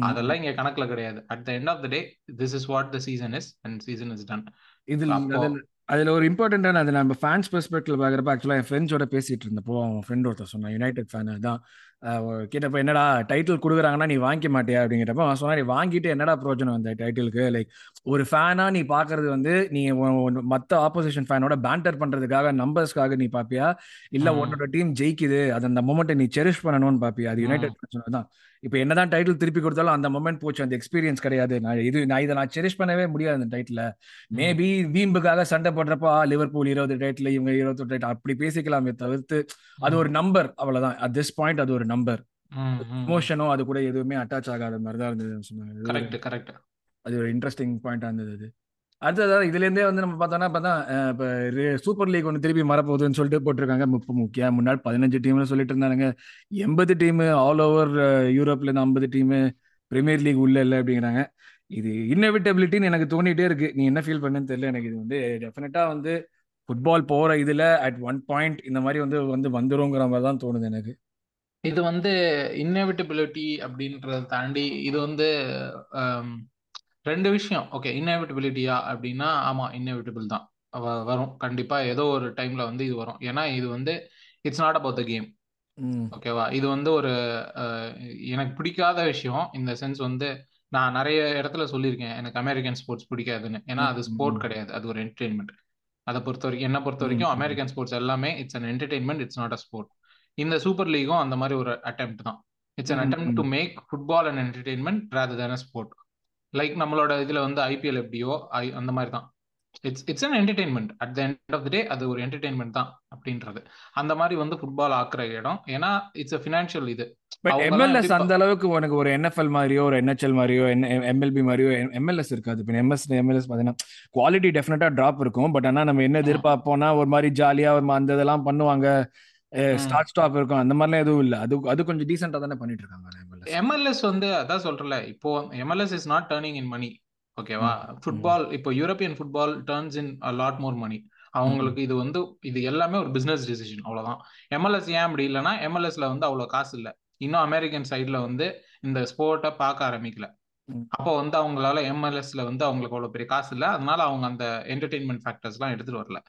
அதெல்லாம் இங்க கணக்குல கிடையாது. At the end of the day this is what the season is and season is done இதுல அதுல ஒரு இம்பார்ட்டன்டான அது நம்ம ஃபேன்ஸ் பெர்ஸ்பெக்டிவ் பார்க்குறப்ப ஆக்சுவலாக என் ஃப்ரெண்ட்ஸோட பேசிட்டு இருந்தப்போ அவன் ஃப்ரெண்ட் ஒருத்தர் சொன்னான் யுனைடெட் ஃபேன் தான் கேட்டப்ப என்னடா டைட்டில் கொடுக்குறாங்கன்னா நீ வாங்கிக்க மாட்டியா? அப்படிங்கிறப்ப அவன் சொன்னா நீ வாங்கிட்டு என்னடா ப்ரோஜனம் அந்த டைட்டிலுக்கு லைக் ஒரு ஃபேனா நீ பாக்குறது வந்து நீ மற்ற ஆப்போசிஷன் ஃபேனோட பேண்டர் பண்றதுக்காக நம்பர்ஸ்க்காக நீ பாப்பியா? இல்ல உன்னோட டீம் ஜெயிக்குது. அது அந்த மொமெண்ட்டை நீ செரிஷ் பண்ணணும்னு பாப்பியா? அது யுனைடெட் சொன்னதான் இப்போ என்னதான் டைட்டில் திருப்பி கொடுத்தாலும் அந்த மொமெண்ட் போச்சு அந்த எக்ஸ்பீரியன்ஸ் கிடையாது. நான் இது நான் இதை நான் செரிஷ் பண்ணவே முடியாது அந்த டைட்டில் மேபி வீம்புக்காக சண்டை போடுறப்போ லிவர்பூல் இருபது டைட்டில் இவங்க இருபத்தொரு டைட்டில் அப்படி பேசிக்கலாமே தவிர்த்து அது ஒரு நம்பர் அவ்வளவுதான். அட் திஸ் பாயிண்ட் அது ஒரு நம்பர் இமோஷனோ அது கூட எதுவுமே அட்டாச் ஆகாத மாதிரி தான் இருந்தது அது ஒரு இன்ட்ரெஸ்டிங் பாயிண்டா இருந்தது அது. அடுத்தது இதுலேருந்தே வந்து நம்ம பார்த்தோம்னா பார்த்தா இப்போ சூப்பர் லீக் ஒன்று திருப்பி மறப்போகுதுன்னு சொல்லிட்டு போட்டிருக்காங்க. இப்போ முக்கியம் முன்னாடி பதினஞ்சு டீம்னு சொல்லிட்டு இருந்தாங்க எண்பது டீமு ஆல் ஓவர் யூரோப்ல இருந்து ஐம்பது டீமு பிரீமியர் லீக் உள்ள இல்லை அப்படிங்கிறாங்க. இது இன்னவிட்டபிலிட்டின்னு எனக்கு தோணிட்டே இருக்கு. நீ என்ன ஃபீல் பண்ணுன்னு தெரியல. எனக்கு இது வந்து டெஃபினட்டா வந்து ஃபுட்பால் போற இதுல அட் ஒன் பாயிண்ட் இந்த மாதிரி வந்து வந்து வந்துருங்கிற மாதிரி தான் தோணுது எனக்கு. இது வந்து இன்னவிட்டபிலிட்டி அப்படின்றத தாண்டி இது வந்து ரெண்டு விஷயம். ஓகே இன்னெவிட்டபிலிட்டியா அப்படின்னா ஆமா இன்னெவிட்டபிள் தான். வரும். கண்டிப்பா ஏதோ ஒரு டைம்ல வந்து இது வரும். ஏன்னா இது வந்து it's not about the game ஓகேவா இது வந்து ஒரு எனக்கு பிடிக்காத விஷயம். இந்த சென்ஸ் வந்து நான் நிறைய இடத்துல சொல்லியிருக்கேன். எனக்கு அமெரிக்கன் ஸ்போர்ட்ஸ் பிடிக்காதுன்னு. ஏன்னா அது ஸ்போர்ட் கிடையாது. அது ஒரு என்டர்டெயின்மெண்ட் அதை பொறுத்த வரைக்கும் என்ன பொறுத்த வரைக்கும் அமெரிக்கன் ஸ்போர்ட்ஸ் எல்லாமே it's an entertainment it's not a sport இந்த சூப்பர் லீகும் அந்த மாதிரி ஒரு அட்டம் தான். It's an attempt to make football and entertainment rather than a sport like நம்மளோட இதுல வந்து ஐபிஎல் எப்படியோ அந்த மாதிரி தான் it's it's an entertainment at the end of the day அது ஒரு என்டர்டைன்மெண்ட் தான் அப்படின்றது. அந்த மாதிரி வந்து ஃபுட்பால் ஆக்குற இடம். ஏன்னா இட்ஸ் அ ஃபினான்ஷியல் இது. பட் எம்எல்எஸ் அந்த அளவுக்கு உனக்கு ஒரு என்எஃப்எல் மாதிரியோ ஒரு என்ஹெச்எல் மாதிரியோ எம்எல்பி மாதிரியோ எம்எல்எஸ் இருக்காது. இப்போ எம்எஸ் எம்எல்எஸ் பார்த்தீங்கன்னா குவாலிட்டி டெஃபினட்டா ட்ராப் இருக்கும். பட் ஆனால் நம்ம என்ன எதிர்பார்ப்போம்னா ஒரு மாதிரி ஜாலியா ஒரு அந்த இதெல்லாம் பண்ணுவாங்க. ஸ்டார்ட் ஸ்டாப் இருக்கும். அந்த மாதிரிலாம் எதுவும் இல்ல. அது அது கொஞ்சம் டீசெண்டா தானே பண்ணிட்டு இருக்காங்க எம்எல்எஸ் வந்து அதான் சொல்றல இப்போ MLS is not turning in money ஓகேவா ஃபுட்பால் இப்போ European football turns in lot more money அவங்களுக்கு இது வந்து இது எல்லாமே ஒரு பிசினஸ் டிசிஷன் அவ்வளவுதான். எம்எல்எஸ் ஏன் அப்படி இல்லைன்னா எம்எல்எஸ்ல வந்து அவ்வளவு காசு இல்ல. இன்னும் அமெரிக்கன் சைட்ல வந்து இந்த ஸ்போர்ட்டை பார்க்க ஆரம்பிக்கல. அப்போ வந்து அவங்களால எம்எல்எஸ்ல வந்து அவங்களுக்கு அவ்வளவு பெரிய காசு இல்ல. அதனால அவங்க அந்த என்டர்டெயின்மெண்ட் ஃபேக்டர்ஸ் எல்லாம் எடுத்துட்டு வரல.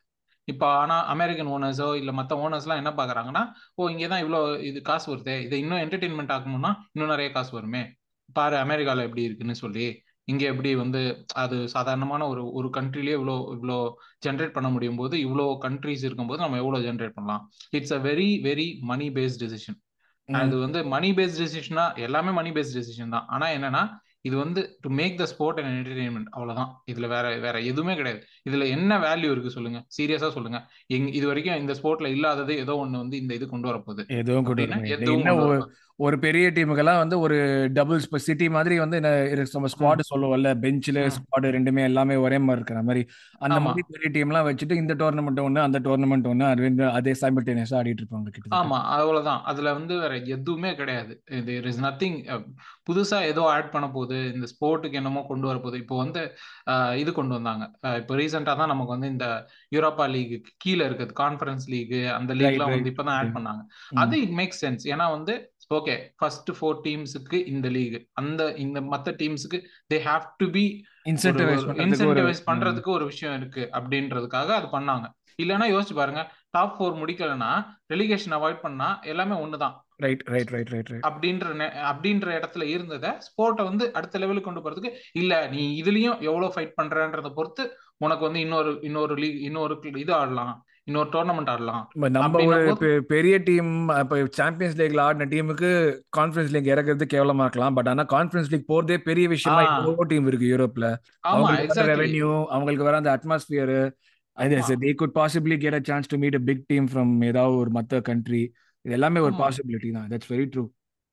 இப்போ ஆனா அமெரிக்கன் ஓனர்ஸோ இல்ல மத்த ஓனர்ஸ்லாம் என்ன பாக்குறாங்கன்னா ஓ இங்கதான் இவ்வளவு இது காசு வருது இதை இன்னும் என்டர்டெயின்மெண்ட் ஆகணும்னா இன்னும் நிறைய காசு வருமே. பாரு அமெரிக்கால எப்படி இருக்குன்னு சொல்லி இங்க எப்படி வந்து அது சாதாரணமான ஒரு ஒரு கண்ட்ரிலேயே இவ்வளோ இவ்வளோ ஜென்ரேட் பண்ண முடியும் போது இவ்வளோ கண்ட்ரிஸ் இருக்கும்போது நம்ம எவ்வளோ ஜென்ரேட் பண்ணலாம்? It's a very very money based decision அது வந்து மணி பேஸ்ட் டெசிஷனா எல்லாமே மணி பேஸ்ட் டெசிஷன் தான். ஆனா என்னன்னா இது வந்து to make the sport and entertainment அவ்வளவுதான். இதுல வேற வேற எதுவுமே கிடையாது. இதுல என்ன வேல்யூ இருக்கு சொல்லுங்க. சீரியஸா சொல்லுங்க. எங் இது வரைக்கும் இந்த ஸ்போர்ட்ல இல்லாதது ஏதோ ஒண்ணு வந்து இந்த இது கொண்டு வரப்போகுது. எதுவும் ஒரு பெரிய டீமுக்கெல்லாம் வந்து ஒரு டபுள்ஸ் இப்போ சிட்டி மாதிரி வந்து நம்ம ஸ்குவாடு சொல்லுவோம்ல பெஞ்சில் ஸ்குவாடு ரெண்டுமே எல்லாமே ஒரே மாதிரி இருக்கிற மாதிரி. அந்த மாதிரி பெரிய டீம்லாம் வச்சுட்டு இந்த டோர்னமெண்ட் ஒன்று அந்த டோர்னமெண்ட் ஒன்று அது அதே சைமல்டேனியஸாக ஆடிட்டு இருப்பாங்க கிட்டத்தட்ட. ஆமா அவ்வளவுதான். அதுல வந்து வேற எதுவுமே கிடையாது. இது இஸ் நத்திங் புதுசா ஏதோ ஆட் பண்ண போகுது. இந்த ஸ்போர்ட்டுக்கு என்னமோ கொண்டு வர போகுது இப்போ வந்து இது கொண்டு வந்தாங்க. இப்போ ரீசெண்டா தான் நமக்கு வந்து இந்த யூரோப்பா லீக் கீழே இருக்குது கான்ஃபரன்ஸ் லீக் அந்த லீக்லாம் வந்து இப்பதான் ஆட் பண்ணாங்க. அது இட் மேக்ஸ் சென்ஸ் ஏன்னா வந்து ஓகே ஃபர்ஸ்ட் ஃபோர் டீம்ஸுக்கு இந்த லீக் அந்த இந்த மத்த டீம்ஸுக்கு they have to be incentivise பண்றதுக்கு ஒரு விஷயம் இருக்கு அப்படின்றதுக்காக அது பண்ணாங்க. இல்லைன்னா யோசிச்சு பாருங்க டாப் ஃபோர் முடிக்கலன்னா ரெலிகேஷன் அவாய்ட் பண்ணா எல்லாமே ஒண்ணுதான். ரைட் ரைட் ரைட் ரைட் அப்படின்ற அப்படின்ற இடத்துல இருந்ததை ஸ்போர்ட்டை வந்து அடுத்த லெவலுக்கு கொண்டு போறதுக்கு இல்ல நீ இதுலயும் எவ்வளவு ஃபைட் பண்றன்றத பொறுத்து உனக்கு வந்து இன்னொரு இன்னொரு லீக் இன்னொரு இது ஆடலாம். இன்னொரு டோர்னமெண்ட் ஆடலாம். நம்ம ஒரு பெரிய டீம் இப்போ சாம்பியன்ஸ் லீக்ல ஆடின டீமுக்கு கான்ஃபரன்ஸ் லீக் இறக்குறது கேவலமா இருக்கலாம். பட் ஆனா கான்ஃபரன்ஸ் லீக் போறதே பெரிய விஷயமா எவ்வளோ டீம் இருக்கு யூரோப்ல அவங்களுக்கு ரெவென்யூ அவங்களுக்கு வர அந்த atmosphere they could possibly get a chance to meet a big team from ஏதாவது ஒரு மத்த கண்ட்ரி இது எல்லாமே ஒரு பாசிபிலிட்டி தான். தட்ஸ் வெரி ட்ரூ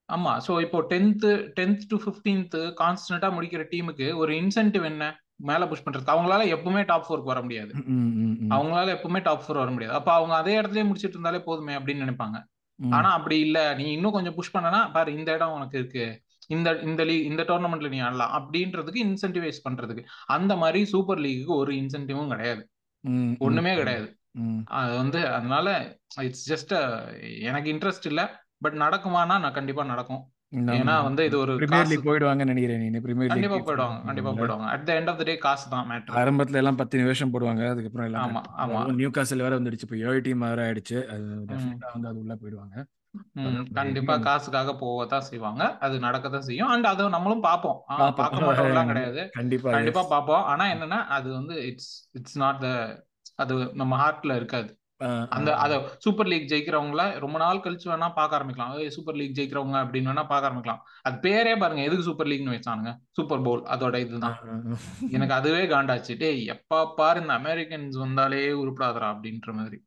ஆமா சோ இப்போ டென்த் டென்த் டு பிப்டீன்த் கான்ஸ்டன்டா முடிக்கிற டீமுக்கு ஒரு இன்சென்டிவ் என்ன? மேல புஷ் பண்றதுக்கு அவங்களால எப்பவுமே டாப் ஃபோருக்கு வர முடியாது. அவங்களால எப்பவுமே டாப் ஃபோர் வர முடியாது. அப்ப அவங்க அதே இடத்துலயே முடிச்சிட்டு இருந்தாலே போதுமே அப்படின்னு நினைப்பாங்க. ஆனா அப்படி இல்ல. நீ இன்னும் கொஞ்சம் புஷ் பண்ணனா பாரு இந்த இடம் உனக்கு இருக்கு. இந்த இந்த லீக் இந்த டோர்னமெண்ட்ல நீ ஆடலாம். அப்படின்றதுக்கு இன்சென்டிவைஸ் பண்றதுக்கு. அந்த மாதிரி சூப்பர் லீக்கு ஒரு இன்சென்டிவும் கிடையாது. ஒண்ணுமே கிடையாது. அது வந்து அதனால இட்ஸ் ஜஸ்ட் எனக்கு இன்ட்ரெஸ்ட் இல்ல. பட் நடக்குமானா நான் கண்டிப்பா நடக்கும். ஏன்னா வந்து இது ஒரு பிரீமியர் லீக் போயிடுவாங்க நினைக்கிறேன் நீ பிரீமியர் கண்டிப்பா லீக் போயிடுவாங்க கண்டிப்பா போயிடுவாங்க. At the end of the day காசு தான் மேட்ரு ஆரம்பத்துல எல்லாம் பத்து நிமிஷம் போடுவாங்க அதுக்கப்புறம் எல்லாம் ஆமா ஆமா. நியூ காசல் வேற வந்துடுச்சு இப்போ ஏழு டீம் வேற ஆயிடுச்சு அது டெஃபினட்டா வந்து அது உள்ள போயிடுவாங்க. கண்டிப்பா காசுக்காக போகத்தான் செய்வாங்க அது நடக்கத்தான் செய்யும். அண்ட் அதை நம்மளும் பார்ப்போம். பாப்போம். பார்க்க மாட்டோம்லாம் கிடையாது. கண்டிப்பா கண்டிப்பா yes. பார்ப்போம். ஆனா என்னன்னா அது வந்து இட்ஸ் இட்ஸ் நாட் த அது நம்ம ஹார்ட்ல இருக்காது. அந்த. அத சூப்பர் லீக் ஜெயிக்கிறவங்கள ரொம்ப நாள் கழிச்சு வேணா பார்க்க ஆரம்பிக்கலாம். சூப்பர் லீக் ஜெயிக்கிறவங்க அப்படின்னு வேணா பார்க்க ஆரம்பிக்கலாம். அது பேரே பாருங்க எதுக்கு சூப்பர் லீக்னு வச்சானுங்க? சூப்பர் போல் அதோட இதுதான். எனக்கு அதுவே காண்டாச்சு. டேய் எப்பா பாரு இந்த அமெரிக்கன்ஸ் வந்தாலே உருப்படாதரா அப்படின்ற மாதிரி.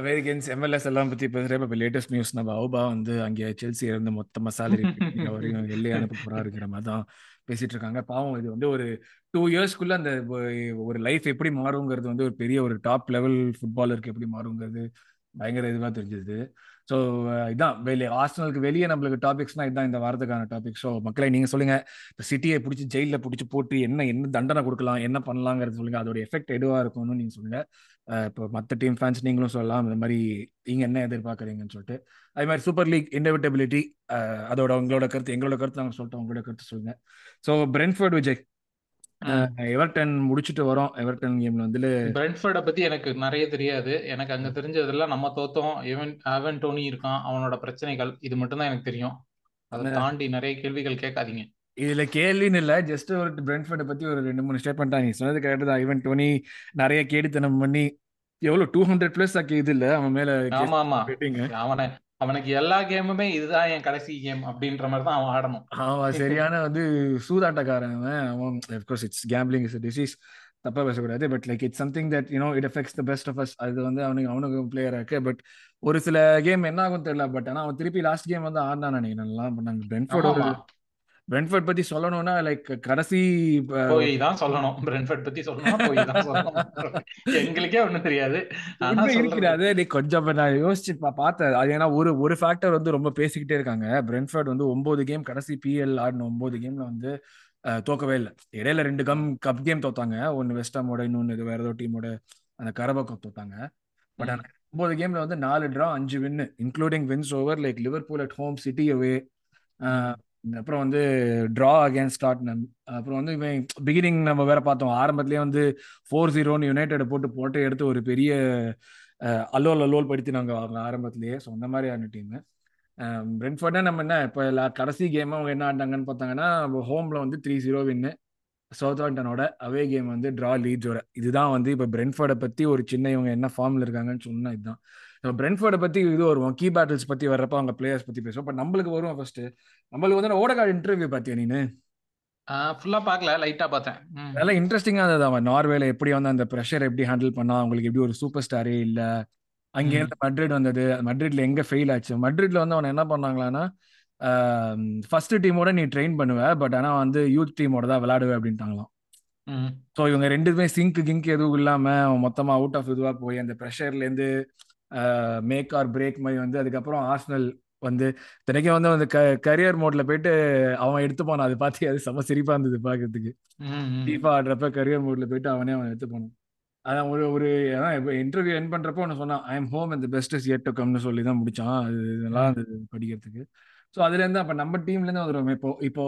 அமெரிக்கன்ஸ் எம்எல்எஸ் எல்லாம் பத்தி பேசுறேன் இப்போ லேட்டஸ்ட் நியூஸ் நம்ம அவுபா வந்து அங்கே செல்சி இருந்து மொத்தமா சேலரி வரையும் வெளியே அனுப்ப போறாருங்கிற மாதிரி தான் பேசிட்டு இருக்காங்க பாவம் இது வந்து ஒரு டூ இயர்ஸ்க்குள்ள அந்த ஒரு லைஃப் எப்படி மாறுங்கிறது வந்து ஒரு பெரிய ஒரு டாப் லெவல் ஃபுட்பாலருக்கு எப்படி மாறுங்கிறது. பயங்கர இதுவாக தெரிஞ்சது. ஸோ இதான் வெளியே ஆஸ்டனலுக்கு வெளியே நம்மளுக்கு டாபிக்ஸ்னா இதான் இந்த வாரத்துக்கான டாபிக் ஸோ மக்களை நீங்கள் சொல்லுங்க இப்போ சிட்டியை பிடிச்சி ஜெயிலில் பிடிச்சி போட்டு என்ன என்ன தண்டனை கொடுக்கலாம் என்ன பண்ணலாங்கிறது சொல்லுங்க. அதோட எஃபெக்ட் எதுவாக இருக்கும்னு நீங்கள் சொல்லுங்க. இப்போ மற்ற டீம் ஃபேன்ஸ் நீங்களும் சொல்லலாம். இந்த மாதிரி நீங்கள் என்ன எதிர்பார்க்குறீங்கன்னு சொல்லிட்டு. அதே மாதிரி சூப்பர் லீக் இன்டெவிட்டபிலிட்டி அதோட உங்களோட கருத்து எங்களோட கருத்து நாங்கள் சொல்லிட்டோம். உங்களோட கருத்து சொல்லுங்க. So Brentford Vijay. எவர்டன் முடிச்சுட்டு வரோம். எவர்டன் கேம்ல வந்து பிரென்ஃபர்டை பத்தி எனக்கு நிறைய தெரியாது. எனக்கு அங்க தெரிஞ்சதெல்லாம் நம்ம தோத்தோம். எவன் அவன் டோனி இருக்கான். அவனோட பிரச்சனைகள் இது மட்டும் தான் எனக்கு தெரியும். அதை தாண்டி நிறைய கேள்விகள் கேட்காதீங்க. இதுல கேள்வின்னு இல்ல. ஜஸ்ட் ஒரு பிரென்ஃபர்டை பத்தி ஒரு ரெண்டு மூணு ஸ்டேட்மெண்ட் நீ சொன்னது கரெக்ட் தான். ஈவன் டோனி நிறைய கேடித்தனம் பண்ணி எவ்வளவு டூ ஹண்ட்ரட் பிளஸ் ஆக்கி இது இல்ல? அவன் மேல ஆமா ஆமா. அவனை அவனுக்கு எல்லா கேமுமே இதுதான் என் கடைசி கேம் அப்படின்ற மாதிரி தான் அவன் ஆடணும். அவன் சரியான வந்து சூதாட்டக்காரன் அவன். Of course it's gambling is disease தப்பா பேசக்கூடாது. But like it's something that you know it affects the best of us அது வந்து அவனுக்கு அவனுக்கு பிளேயர் இருக்கு. பட் ஒரு சில கேம் என்ன ஆகும் தெரியல. பட் ஆனா அவன் திருப்பி லாஸ்ட் கேம் வந்து ஆடினான் நினைக்கிறேன். நல்லா பண்ணாங்க. பிரென்ஃபோர்ட் பிரென்ஃபோர்ட் பத்தி சொல்லணும்னா லைக் கடைசி போய் தான் சொல்லணும். பிரென்ஃபர்ட் பத்தி சொல்லணும் போய் தான் சொல்லணும். எங்களுக்கே ஒண்ணும் தெரியாது. அதே நீ கொஞ்சம் நான் யோசிச்சு பார்த்தேன். அது ஏன்னா ஒரு ஒரு ஃபேக்டர் வந்து ரொம்ப பேசிக்கிட்டே இருக்காங்க. பிரென்ஃபர்ட் வந்து ஒன்பது கேம் கடைசி பிஎல் ஆடின ஒன்பது கேம்ல வந்து தோக்கவே இல்லை. இடையில ரெண்டு கம் கப் கேம் தோத்தாங்க. ஒன்னு வெஸ்டாமோட இன்னொன்னு இது வேற ஏதோ டீமோட அந்த கரபா கப் தோத்தாங்க. பட் ஒன்பது கேம்ல வந்து நாலு டிரா அஞ்சு win including wins over like Liverpool at home City away அப்புறம் வந்து ட்ரா அகேன்ஸ்ட் டாட்னம் அப்புறம் வந்து இவன் பிகினிங் நம்ம வேற பார்த்தோம். ஆரம்பத்திலேயே வந்து ஃபோர் ஜீரோன்னு யுனைடெட் போட்டு போட்டு எடுத்து ஒரு பெரிய அஹ், அல்லோல் படித்து நாங்கள் அவங்க ஆரம்பத்திலேயே. ஸோ அந்த மாதிரியான டீமு பிரென்ஃபோர்டா நம்ம என்ன இப்போ எல்லா கடைசி கேமும் அவங்க என்ன ஆடினாங்கன்னு பார்த்தாங்கன்னா ஹோம்ல வந்து த்ரீ ஜீரோ வின்னு சவுத்ஆண்டனோட அவே கேம் வந்து ட்ரா லீட்ஸோட இதுதான் வந்து இப்போ பிரென்ஃபர்டை பற்றி ஒரு சின்ன இவங்க என்ன ஃபார்மில் இருக்காங்கன்னு சொன்னால் இதுதான். இப்போ பிரென்ஃபோர்டை பற்றி இது வருவோம். கீ பேட்டில்ஸ் பற்றி வர்றப்போ அவங்க பிளேயர்ஸ் பற்றி பேசுவோம். இப்போ நம்மளுக்கு வருவோம் ஃபர்ஸ்ட் நம்மளுக்கு வந்து ஓடகார்டு இன்டர்வியூ பார்த்தியா நீனு? ஃபுல்லா பார்க்கல லைட்டா பார்த்தேன். நல்லா இன்ட்ரெஸ்டிங்கா இருந்தது அவன். நார்வேல எப்படி வந்து அந்த ப்ரெஷர் எப்படி ஹேண்டில் பண்ணா அவங்களுக்கு எப்படி ஒரு சூப்பர் ஸ்டாரே இல்ல. அங்கே இருந்து மட்ரிட் வந்தது. மட்ரிட்ல எங்க ஃபெயில் ஆச்சு? மட்ரிட்ல வந்து அவன் என்ன பண்ணாங்களான்னா ஃபர்ஸ்ட் டீமோட நீ ட்ரெயின் பண்ணுவ பட் ஆனா வந்து யூத் டீமோட தான் விளையாடுவே அப்படின்ட்டாங்களாம். ஸோ இவங்க ரெண்டுமே சிங்க் கிங்க் எதுவும் இல்லாம அவன் மொத்தமா அவுட் ஆஃப் இதுவா போய் அந்த ப்ரெஷர்ல இருந்து மேக் ஆர் பிரேக் மாதிரி வந்து அதுக்கப்புறம் ஆர்ஸ்னல் வந்து தினைக்கும் வந்து அந்த கரியர் மோட்ல போயிட்டு அவன் எடுத்து போனான். அது பார்த்து அது செம்ம சிரிப்பா இருந்தது பாக்குறதுக்கு ஃபீஃபா ஆடுறப்ப கரியர் மோட்ல போயிட்டு அவனே அவன் எடுத்து போனான். அதான் ஒரு ஒரு இன்டர்வியூ என் பண்றப்போ ஒன்று சொன்னான் ஐ எம் ஹோம் அந்த பெஸ்ட் இஸ் எட் டு கம்னு சொல்லி தான் முடிச்சான். அது நல்லா இருந்தது படிக்கிறதுக்கு. ஸோ அதுல இருந்து அப்ப நம்ம டீம்ல இருந்து வந்துடும் இப்போ இப்போ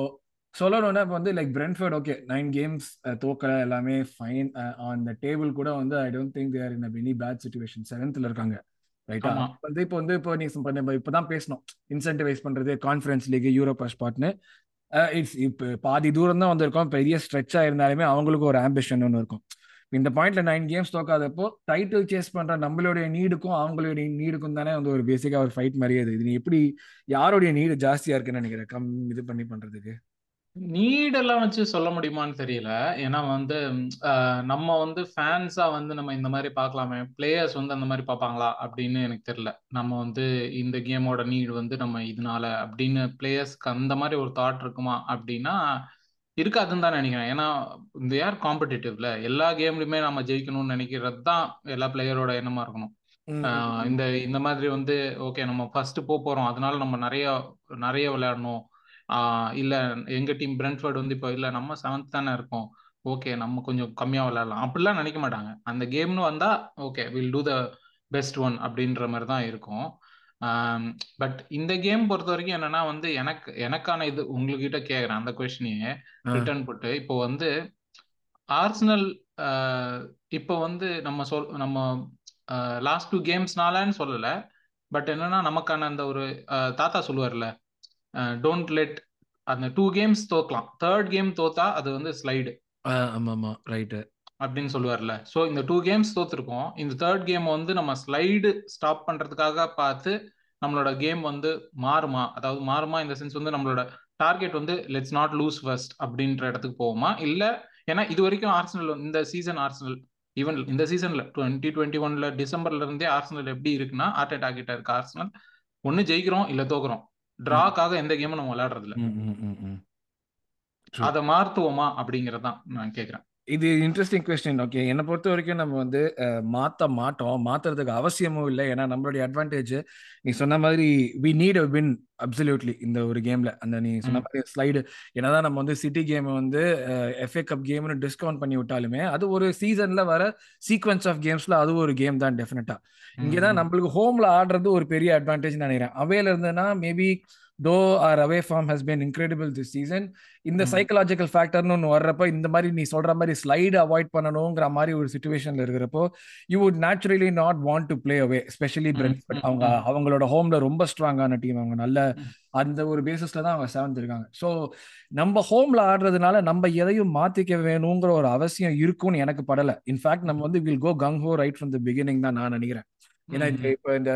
சொல்லணும்னா இப்போ வந்து like Brentford okay nine games தோக்கல எல்லாமே ஃபைன் ஆன் த டேபிள் கூட வந்து I don't think they're in very bad situation செவன்த்ல இருக்காங்க. ரைட்டா? வந்து இப்போ வந்து இப்போ நீ இப்போதான் பேசணும். இன்சென்டிவைஸ் பண்றது கான்ஃபரன்ஸ் லீக் யூரோப்பா ஸ்பாட்னு இட்ஸ் இப்போ பாதி தூரம் தான் வந்திருக்கோம். பெரிய ஸ்ட்ரெச்சா இருந்தாலுமே அவங்களுக்கு ஒரு ஆம்பிஷன் ஒன்று இருக்கும். இந்த பாயிண்ட்ல நைன் கேம்ஸ் தோக்காதப்போ டைட்டில் சேஸ் பண்ற நம்மளுடைய நீடுக்கும் அவங்களுடைய நீடுக்கும் தானே வந்து ஒரு பேசிக்கா ஒரு ஃபைட் மாதிரியே இது நீ எப்படி யாருடைய நீடு ஜாஸ்தியா இருக்குன்னு நினைக்கிறேன் கம் இது பண்ணி பண்றதுக்கு. நீடெல்லாம் வச்சு சொல்ல முடியுமான்னு தெரியல. ஏன்னா வந்து நம்ம வந்து ஃபேன்ஸா வந்து நம்ம இந்த மாதிரி பார்க்கலாமே பிளேயர்ஸ் வந்து அந்த மாதிரி பார்ப்பாங்களா அப்படின்னு எனக்கு தெரியல. நம்ம வந்து இந்த கேமோட நீடு வந்து நம்ம இதனால அப்படின்னு பிளேயர்ஸ்க்கு அந்த மாதிரி ஒரு தாட் இருக்குமா அப்படின்னா இருக்காதுன்னு தான் நினைக்கிறேன். ஏன்னா இந்த யார் காம்படிட்டிவ்ல எல்லா கேம்லயுமே நம்ம ஜெயிக்கணும்னு நினைக்கிறது தான் எல்லா பிளேயரோட எண்ணமா இருக்கணும். இந்த இந்த மாதிரி வந்து ஓகே நம்ம ஃபர்ஸ்ட் போக போறோம். அதனால நம்ம நிறைய நிறைய விளையாடணும். இல்ல எங்க டீம் பிரென்ஃபர்ட் வந்து இப்போ இல்ல நம்ம செவன்த் தானே இருக்கோம். ஓகே நம்ம கொஞ்சம் கம்மியா விளையாடலாம். அப்படிலாம் நினைக்க மாட்டாங்க. அந்த கேம்னு வந்தா okay will do the best one அப்படின்ற மாதிரி தான் இருக்கும். பட் இந்த கேம் பொறுத்த வரைக்கும் என்னன்னா வந்து எனக்கு எனக்கான இது உங்ககிட்ட கேக்குறேன். அந்த கொஸ்டினையே ரிட்டர்ன் போட்டு. இப்போ வந்து ஆர்சனல் இப்போ வந்து நம்ம சொல் நம்ம லாஸ்ட் டூ கேம்ஸ்னாலன்னு சொல்லல. பட் என்னன்னா நமக்கான அந்த ஒரு தாத்தா சொல்லுவார்ல டோன்ட் லெட் அந்த டூ கேம்ஸ் தோக்கலாம் தேர்ட் கேம் தோத்தா அது வந்து ஸ்லைடு ஆமா ரைட்டு அப்படின்னு சொல்லுவார்ல. ஸோ இந்த டூ கேம்ஸ் தோத்துருக்கோம். இந்த தேர்ட் கேம் வந்து நம்ம ஸ்லைடு ஸ்டாப் பண்றதுக்காக பார்த்து நம்மளோட கேம் வந்து மாறுமா? அதாவது மாறுமா இந்த சென்ஸ் வந்து நம்மளோட டார்கெட் வந்து லெட்ஸ் நாட் லூஸ் ஃபர்ஸ்ட் அப்படின்ற இடத்துக்கு போகுமா? இல்ல ஏன்னா இது வரைக்கும் ஆர்சனல் இந்த சீசன் ஆர்சனல் ஈவன் இந்த சீசன்ல டுவெண்ட்டி டுவெண்ட்டி ஒன்ல டிசம்பர்ல இருந்தே ஆர்சனல் எப்படி இருக்குன்னா ஆர்ட் அட்டாக் கிட்ட இருக்கு ஆர்சனல் ஒன்னு ஜெயிக்கிறோம் இல்ல தோக்குறோம். டிராக்காக எந்த கேமும் நம்ம விளையாடுறது இல்ல அதை மாத்துவோமா அப்படிங்கறதான் நான் கேக்குறேன் இது இன்ட்ரெஸ்டிங் கொஸ்டின் ஓகே என்னை பொறுத்த வரைக்கும் நம்ம வந்து மாற்ற மாட்டோம். மாத்துறதுக்கு அவசியமும் இல்லை. ஏன்னா நம்மளுடைய அட்வான்டேஜ் நீ சொன்ன மாதிரி we need a win absolutely இந்த ஒரு கேம்ல அந்த நீ சொன்ன மாதிரி ஸ்லைடு என்னதான் நம்ம வந்து சிட்டி கேம் வந்து எஃப்ஏ கப் கேம்னு டிஸ்கவுண்ட் பண்ணி விட்டாலுமே அது ஒரு சீசன்ல வர சீக்வன்ஸ் ஆஃப் கேம்ஸ்ல அது ஒரு கேம் தான் டெஃபினட்டா இங்கதான் நம்மளுக்கு ஹோம்ல ஆடுறது ஒரு பெரிய அட்வான்டேஜ் நினைக்கிறேன். அவையில இருந்ததுன்னா maybe though our away form has been incredible this season இந்த சைக்கலாஜிக்கல் ஃபேக்டர்னு ஒன்று வர்றப்ப இந்த மாதிரி நீ சொல்ற மாதிரி ஸ்லைடு அவாய்ட் பண்ணணுங்கிற மாதிரி ஒரு சுச்சுவேஷன்ல இருக்கிறப்போ you would naturally not want to play away especially Brentford அவங்க அவங்களோட ஹோம்ல ரொம்ப ஸ்ட்ராங்கான டீம் அவங்க. நல்ல அந்த ஒரு பேசிஸ்ல தான் அவங்க செவன்த் இருக்காங்க. ஸோ நம்ம ஹோம்ல ஆடுறதுனால நம்ம எதையும் மாத்திக்க வேணுங்கிற ஒரு அவசியம் இருக்கும்னு எனக்கு படலை. இன்ஃபேக்ட் நம்ம வந்து வில் கோ கங் ஹோ ரைட் ஃப்ரம் த பிகினிங் தான் நான் நினைக்கிறேன். ஏன்னா இப்போ இந்த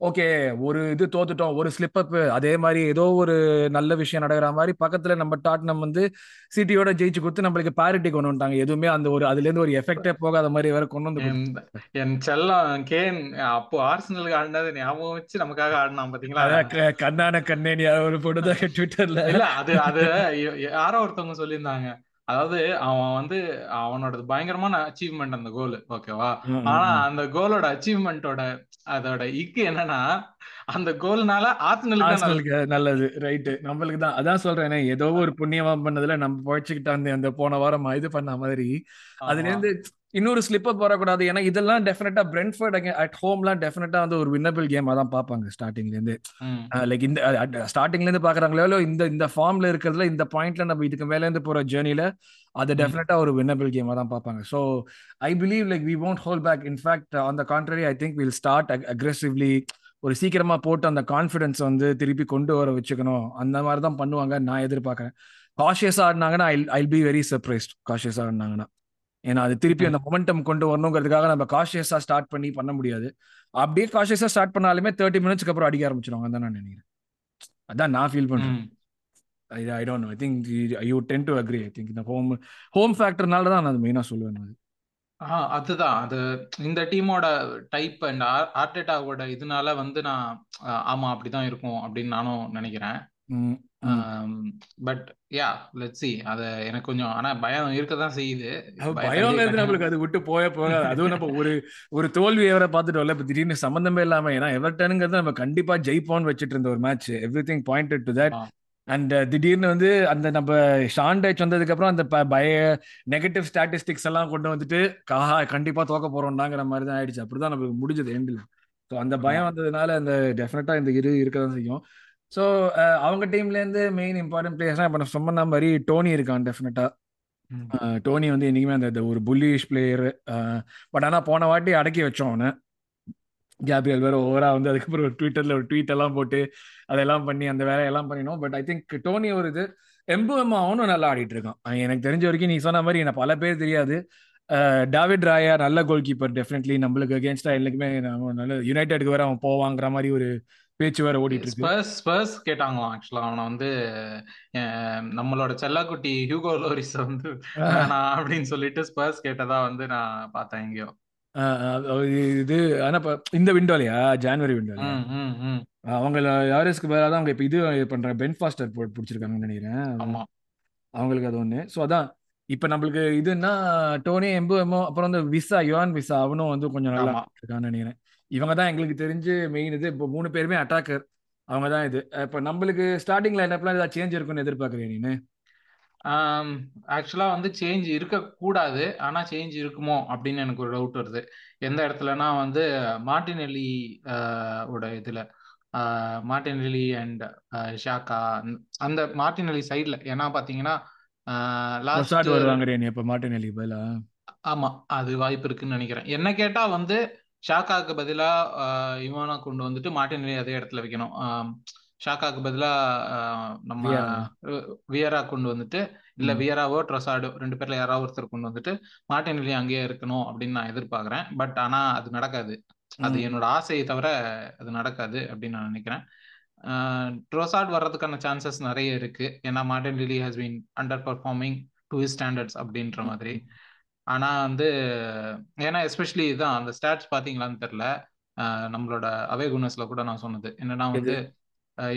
ஓகே ஒரு இது தோத்துட்டோம் ஒரு ஸ்லிப் அப் அதே மாதிரி ஏதோ ஒரு நல்ல விஷயம் நடக்கிற மாதிரி பக்கத்துல நம்ம டாட்னம் வந்து சிட்டியோட ஜெயிச்சு கொடுத்து நம்மளுக்கு பாரிட்டி கொண்டு வந்துட்டாங்க. எதுவுமே அந்த ஒரு அதுல இருந்து ஒரு எஃபெக்டே போகாத மாதிரி வேற கொண்டு வந்து என் செல்லம் கேன் அப்போ ஆர்சனலுக்கு ஆடினது ஞாபகம் வச்சு நமக்காக ஆடினான் பாத்தீங்களா? கண்ணான கண்ணேனி ஒரு போட்டுதான் ட்விட்டர்ல இல்ல அது அது யாரோ ஒருத்தவங்க சொல்லியிருந்தாங்க. அதாவது அவன் வந்து அவனோட பயங்கரமான அச்சீவ்மெண்ட் அந்த கோல் ஓகேவா ஆனா அந்த கோலோட அச்சீவ்மெண்டோட அதோட இக்கு என்னன்னா அந்த கோல்னால ஆர்சனலுக்கு நல்லது. ரைட்டு நம்மளுக்கு தான் அதான் சொல்றேன் ஏதோ ஒரு புண்ணியமா பண்ணதுல நம்ம பழச்சுக்கிட்ட அந்த அந்த போன வாரம் இது பண்ண மாதிரி அதுல இருந்து இன்னொரு ஸ்லிப் அப் வரக்கூடாது. ஏன்னா இதெல்லாம் டெஃபினட்டா பிரென்ஃபர்ட் அட் ஹோம்லாம் டெஃபினட்டா வந்து ஒரு வின்னபிள் கேமா தான் பார்ப்பாங்க ஸ்டார்டிங்ல இருந்து லைக் இந்த ஸ்டார்டிங்ல இருந்து பாக்குறாங்களோ இந்த இந்த ஃபார்ம்ல இருக்கிறதுல இந்த பாயிண்ட்ல நம்ம இதுக்கு மேல இருந்து போற ஜேர்னில அது டெஃபினட்டா ஒரு வின்னபிள் கேமா தான் பார்ப்பாங்க. So I believe like we won't hold back in fact on the contrary I think will start aggressively ஒரு சீக்கிரமா போட்டு அந்த கான்ஃபிடன்ஸ் வந்து திருப்பி கொண்டு வர வச்சுக்கணும். அந்த மாதிரி தான் பண்ணுவாங்க நான் எதிர்பார்க்கறேன். காஷியஸா ஆடினாங்கன்னா I I be very surprised காஷியஸா ஆடினாங்கன்னா. ஏன்னா அது திருப்பி அந்த மொமெண்டம் கொண்டு வரணுங்கிறதுக்காக நம்ம காஷியஸா ஸ்டார்ட் பண்ணி பண்ண முடியாது. அப்படியே காஷியஸா ஸ்டார்ட் பண்ணாலுமே தேர்ட்டி மினிட்ஸ்க்கு அப்புறம் அடிக்க ஆரம்பிச்சிருவாங்க தான் நான் நினைக்கிறேன். அதான் நான் ஃபீல் பண்றேன். I don't know I think you tend to agree I think இந்த ஹோம் ஹோம் ஃபேக்டர்னால தான் நான் அது மெயினாக சொல்லுவேன் அது ஆ அதுதான். அது இந்த டீமோட டைப் அண்ட் ஆர்டேட்டாவோட இதனால வந்து நான் ஆமா அப்படிதான் இருக்கும் அப்படின்னு நானும் நினைக்கிறேன். பட் யா லெட் சி அத எனக்கு கொஞ்சம் ஆனா பயம் இருக்க தான் செய்யுது பயம் நம்மளுக்கு அது விட்டு போய போகாது. அதுவும் நம்ம ஒரு ஒரு தோல்வி எவரை பார்த்துட்டோம்ல இப்ப திடீர்னு சம்பந்தமே இல்லாம ஏன்னா எவர்டனுங்கிறது நம்ம கண்டிப்பா ஜெயிப்போம்னு வச்சுட்டு இருந்த ஒரு match everything point to that and திடீர்னு வந்து அந்த நம்ம ஷான் டைச் வந்ததுக்கு அப்புறம் அந்த பய நெகட்டிவ் ஸ்டாட்டிஸ்டிக்ஸ் எல்லாம் கொண்டு வந்துட்டு காஹா கண்டிப்பா தோக்க போறோம்டாங்கிற மாதிரி தான் ஆயிடுச்சு. அப்படிதான் நம்மளுக்கு முடிஞ்சது எண்டில் ஸோ அந்த பயம் வந்ததுனால அந்த டெஃபினட்டா இந்த இரு இருக்க தான் செய்யும். ஸோ அவங்க டீம்லேருந்து மெயின் இம்பார்ட்டன்ட் பிளேயர்ஸ்னா இப்போ நான் சொன்ன மாதிரி டோனி இருக்கான் டெஃபினட்டா டோனி வந்து என்னைக்குமே அந்த ஒரு புல்லிஷ் பிளேயர் பட் ஆனால் போன வாட்டி அடக்கி வச்சோம் அவனை. கேப்ரியல் வேற ஓவரா வந்து அதுக்கப்புறம் ஒரு ட்விட்டர்ல ஒரு ட்வீட் எல்லாம் போட்டு அதெல்லாம் பண்ணி அந்த வேலையெல்லாம் பண்ணினோம். பட் ஐ திங்க் டோனி ஒரு இது எம்பு எம்மா அவனும் நல்லா ஆடிட்டு இருக்கான். எனக்கு தெரிஞ்ச வரைக்கும் நீ சொன்ன மாதிரி எனக்கு பல பேர் தெரியாது. டாவிட் ராயா நல்ல கோல் கீப்பர் டெஃபினெட்லி நம்மளுக்கு அகேன்ஸ்டா எல்லாருக்குமே நல்ல யுனைடெடுக்கு வேற அவன் போவாங்கிற மாதிரி ஒரு பேச்சு வேற ஓடிட்டு இருக்கு ஸ்பர்ஸ் கேட்டாங்களாம் ஆக்சுவலா அவனை வந்து நம்மளோட செல்லாக்குட்டி ஹியூகோ லோரிஸ் வந்து வேணாம் அப்படின்னு சொல்லிட்டு ஸ்பர்ஸ் கேட்டதா வந்து நான் பார்த்தேன் எங்கேயோ. இது ஆனா இந்த விண்டோலையா ஜான்வரி விண்டோல அவங்க யாரஸ்க்கு பதிலாக அவங்க இப்போ இது பண்றாங்க. பென் ஃபாஸ்டர் போட்டு பிடிச்சிருக்காங்கன்னு நினைக்கிறேன். அவங்களுக்கு அது ஒன்று ஸோ அதான். இப்போ நம்மளுக்கு இதுன்னா டோனி எம்பு எம்மோ அப்புறம் வந்து விசா யுவான் விசா அவனும் வந்து கொஞ்சம் நல்லா இருக்கான்னு நினைக்கிறேன். இவங்க தான் எங்களுக்கு தெரிஞ்சு மெயின் இது. இப்போ மூணு பேருமே அட்டாக்கர் அவங்க தான் இது. இப்போ நம்மளுக்கு ஸ்டார்டிங்ல என்ன ஏதாவது சேஞ்ச் இருக்குன்னு எதிர்பார்க்குறேன் நீனு? ஆக்சுவலா வந்து சேஞ்ச் இருக்கக்கூடாது. ஆனா சேஞ்ச் இருக்குமோ அப்படின்னு எனக்கு ஒரு டவுட் வருது. எந்த இடத்துலனா வந்து மார்டினெல்லி ஓட இதுல மார்டினெல்லி அண்ட் ஷாக்கா அந்த மார்டினெல்லி சைட்ல ஏன்னா பாத்தீங்கன்னா லாஸ்ட் வருவாங்க இப்ப மார்டினெல்லி பதிலா? ஆமா அது வாய்ப்பு இருக்குன்னு நினைக்கிறேன். என்ன கேட்டா வந்து ஷாக்காக்கு பதிலா இவனா கொண்டு வந்துட்டு மார்டினெல்லி அதே இடத்துல வைக்கணும். ஷாக்காக்கு பதிலா நம்ம வியரா. கொண்டு வந்துட்டு இல்ல வியராவோ ட்ரொசாடோ ரெண்டு பேர்ல யாராவது ஒருத்தர் கொண்டு வந்துட்டு மார்டினெல்லி அங்கேயே இருக்கணும் அப்படின்னு நான் எதிர்பார்க்கறேன். பட் ஆனா அது நடக்காது. அது என்னோட ஆசையை தவிர அது நடக்காது அப்படின்னு நான் நினைக்கிறேன். ட்ரோசாட் வர்றதுக்கான சான்சஸ் நிறைய இருக்கு. ஏன்னா Martinelli has been underperforming to standards அப்படின்ற மாதிரி. ஆனா வந்து ஏன்னா எஸ்பெஷலி இதான் அந்த ஸ்டாட்ஸ் பாத்தீங்களான்னு தெரியல. நம்மளோட அவே குனஸ்ல கூட நான் சொன்னது. என்னன்னா வந்து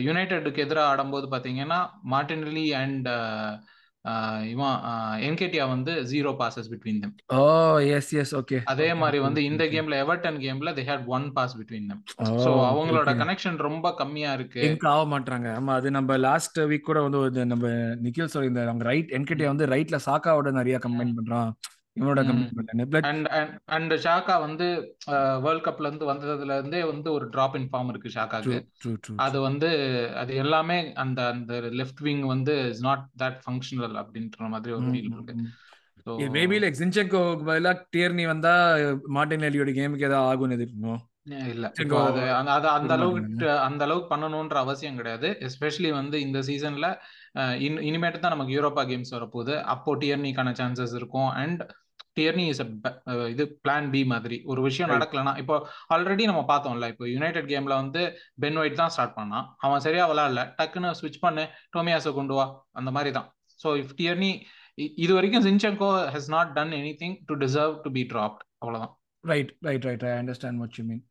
யுனைடெடுக்கு எதிராக ஆடும்போது பாத்தீங்கன்னா மார்டினலி அண்ட் இவன் என்கேடியா வந்து ஜீரோ பாசஸ் பிட்வீன் தம் ஓ எஸ் எஸ் ஓகே அதே மாதிரி வந்து இந்த கேம்ல எவர்டன் கேம்ல they had one pass between them so அவங்களோட கனெக்ஷன் ரொம்ப கம்மியா இருக்கு. லிங்க் ஆக மாட்டாங்க ஆமா அது நம்ம லாஸ்ட் வீக் கூட வந்து நம்ம நிக்கில் சொல்லி இந்த அவங்க ரைட் என்கேடியா வந்து ரைட்ல சாக்காவோட நிறைய கம்பைன் பண்றான். இவனோட அண்ட் ஷாக்கா வந்து வேர்ல்ட் கப்ல இருந்து வந்ததுல இருந்தே வந்து ஒரு டிராப் இன் ஃபார்ம் இருக்கு ஷாக்காக்கு. அது வந்து அது எல்லாமே அந்த அந்த லெஃப்ட் விங் வந்து இஸ் நாட் தட் ஃபங்க்ஷனல் அப்படின்ற மாதிரி ஒரு ஃபீல் இருக்கு. மேபி லைக் ஜின்செங்கோக்கு பதிலா டியர்னி வந்தா மார்டின் எலியோட கேமுக்கு ஏதாவது ஆகும்னு எதிர்க்கணும்? இல்ல. அது அது அந்த அளவுக்கு அந்த அளவுக்கு பண்ணணும்ன்ற அவசியம் கிடையாது. எஸ்பெஷலி வந்து இந்த சீசன்ல இனிமேட்டு தான் நமக்கு யூரோப்பா கேம்ஸ் வரப்போகுது. அப்போ டியர்னிக்கான சான்சஸ் இருக்கும். அண்ட் டியர்னி இஸ் இது பிளான் பி மாதிரி. ஒரு விஷயம் நடக்கலனா இப்போ ஆல்ரெடி நம்ம பார்த்தோம்ல இப்போ யுனைடெட் கேம்ல வந்து பென் ஒயிட் தான் ஸ்டார்ட் பண்ணான். அவன் சரியா விளாடல டக்குன்னு ஸ்விட்ச் பண்ணு டோமியாஸை கொண்டு வா அந்த மாதிரி தான். ஸோ இஃப் டியர்னி இது வரைக்கும் Zinchenko has not done anything to deserve to be dropped அவ்வளவுதான். Right right right I understand what you mean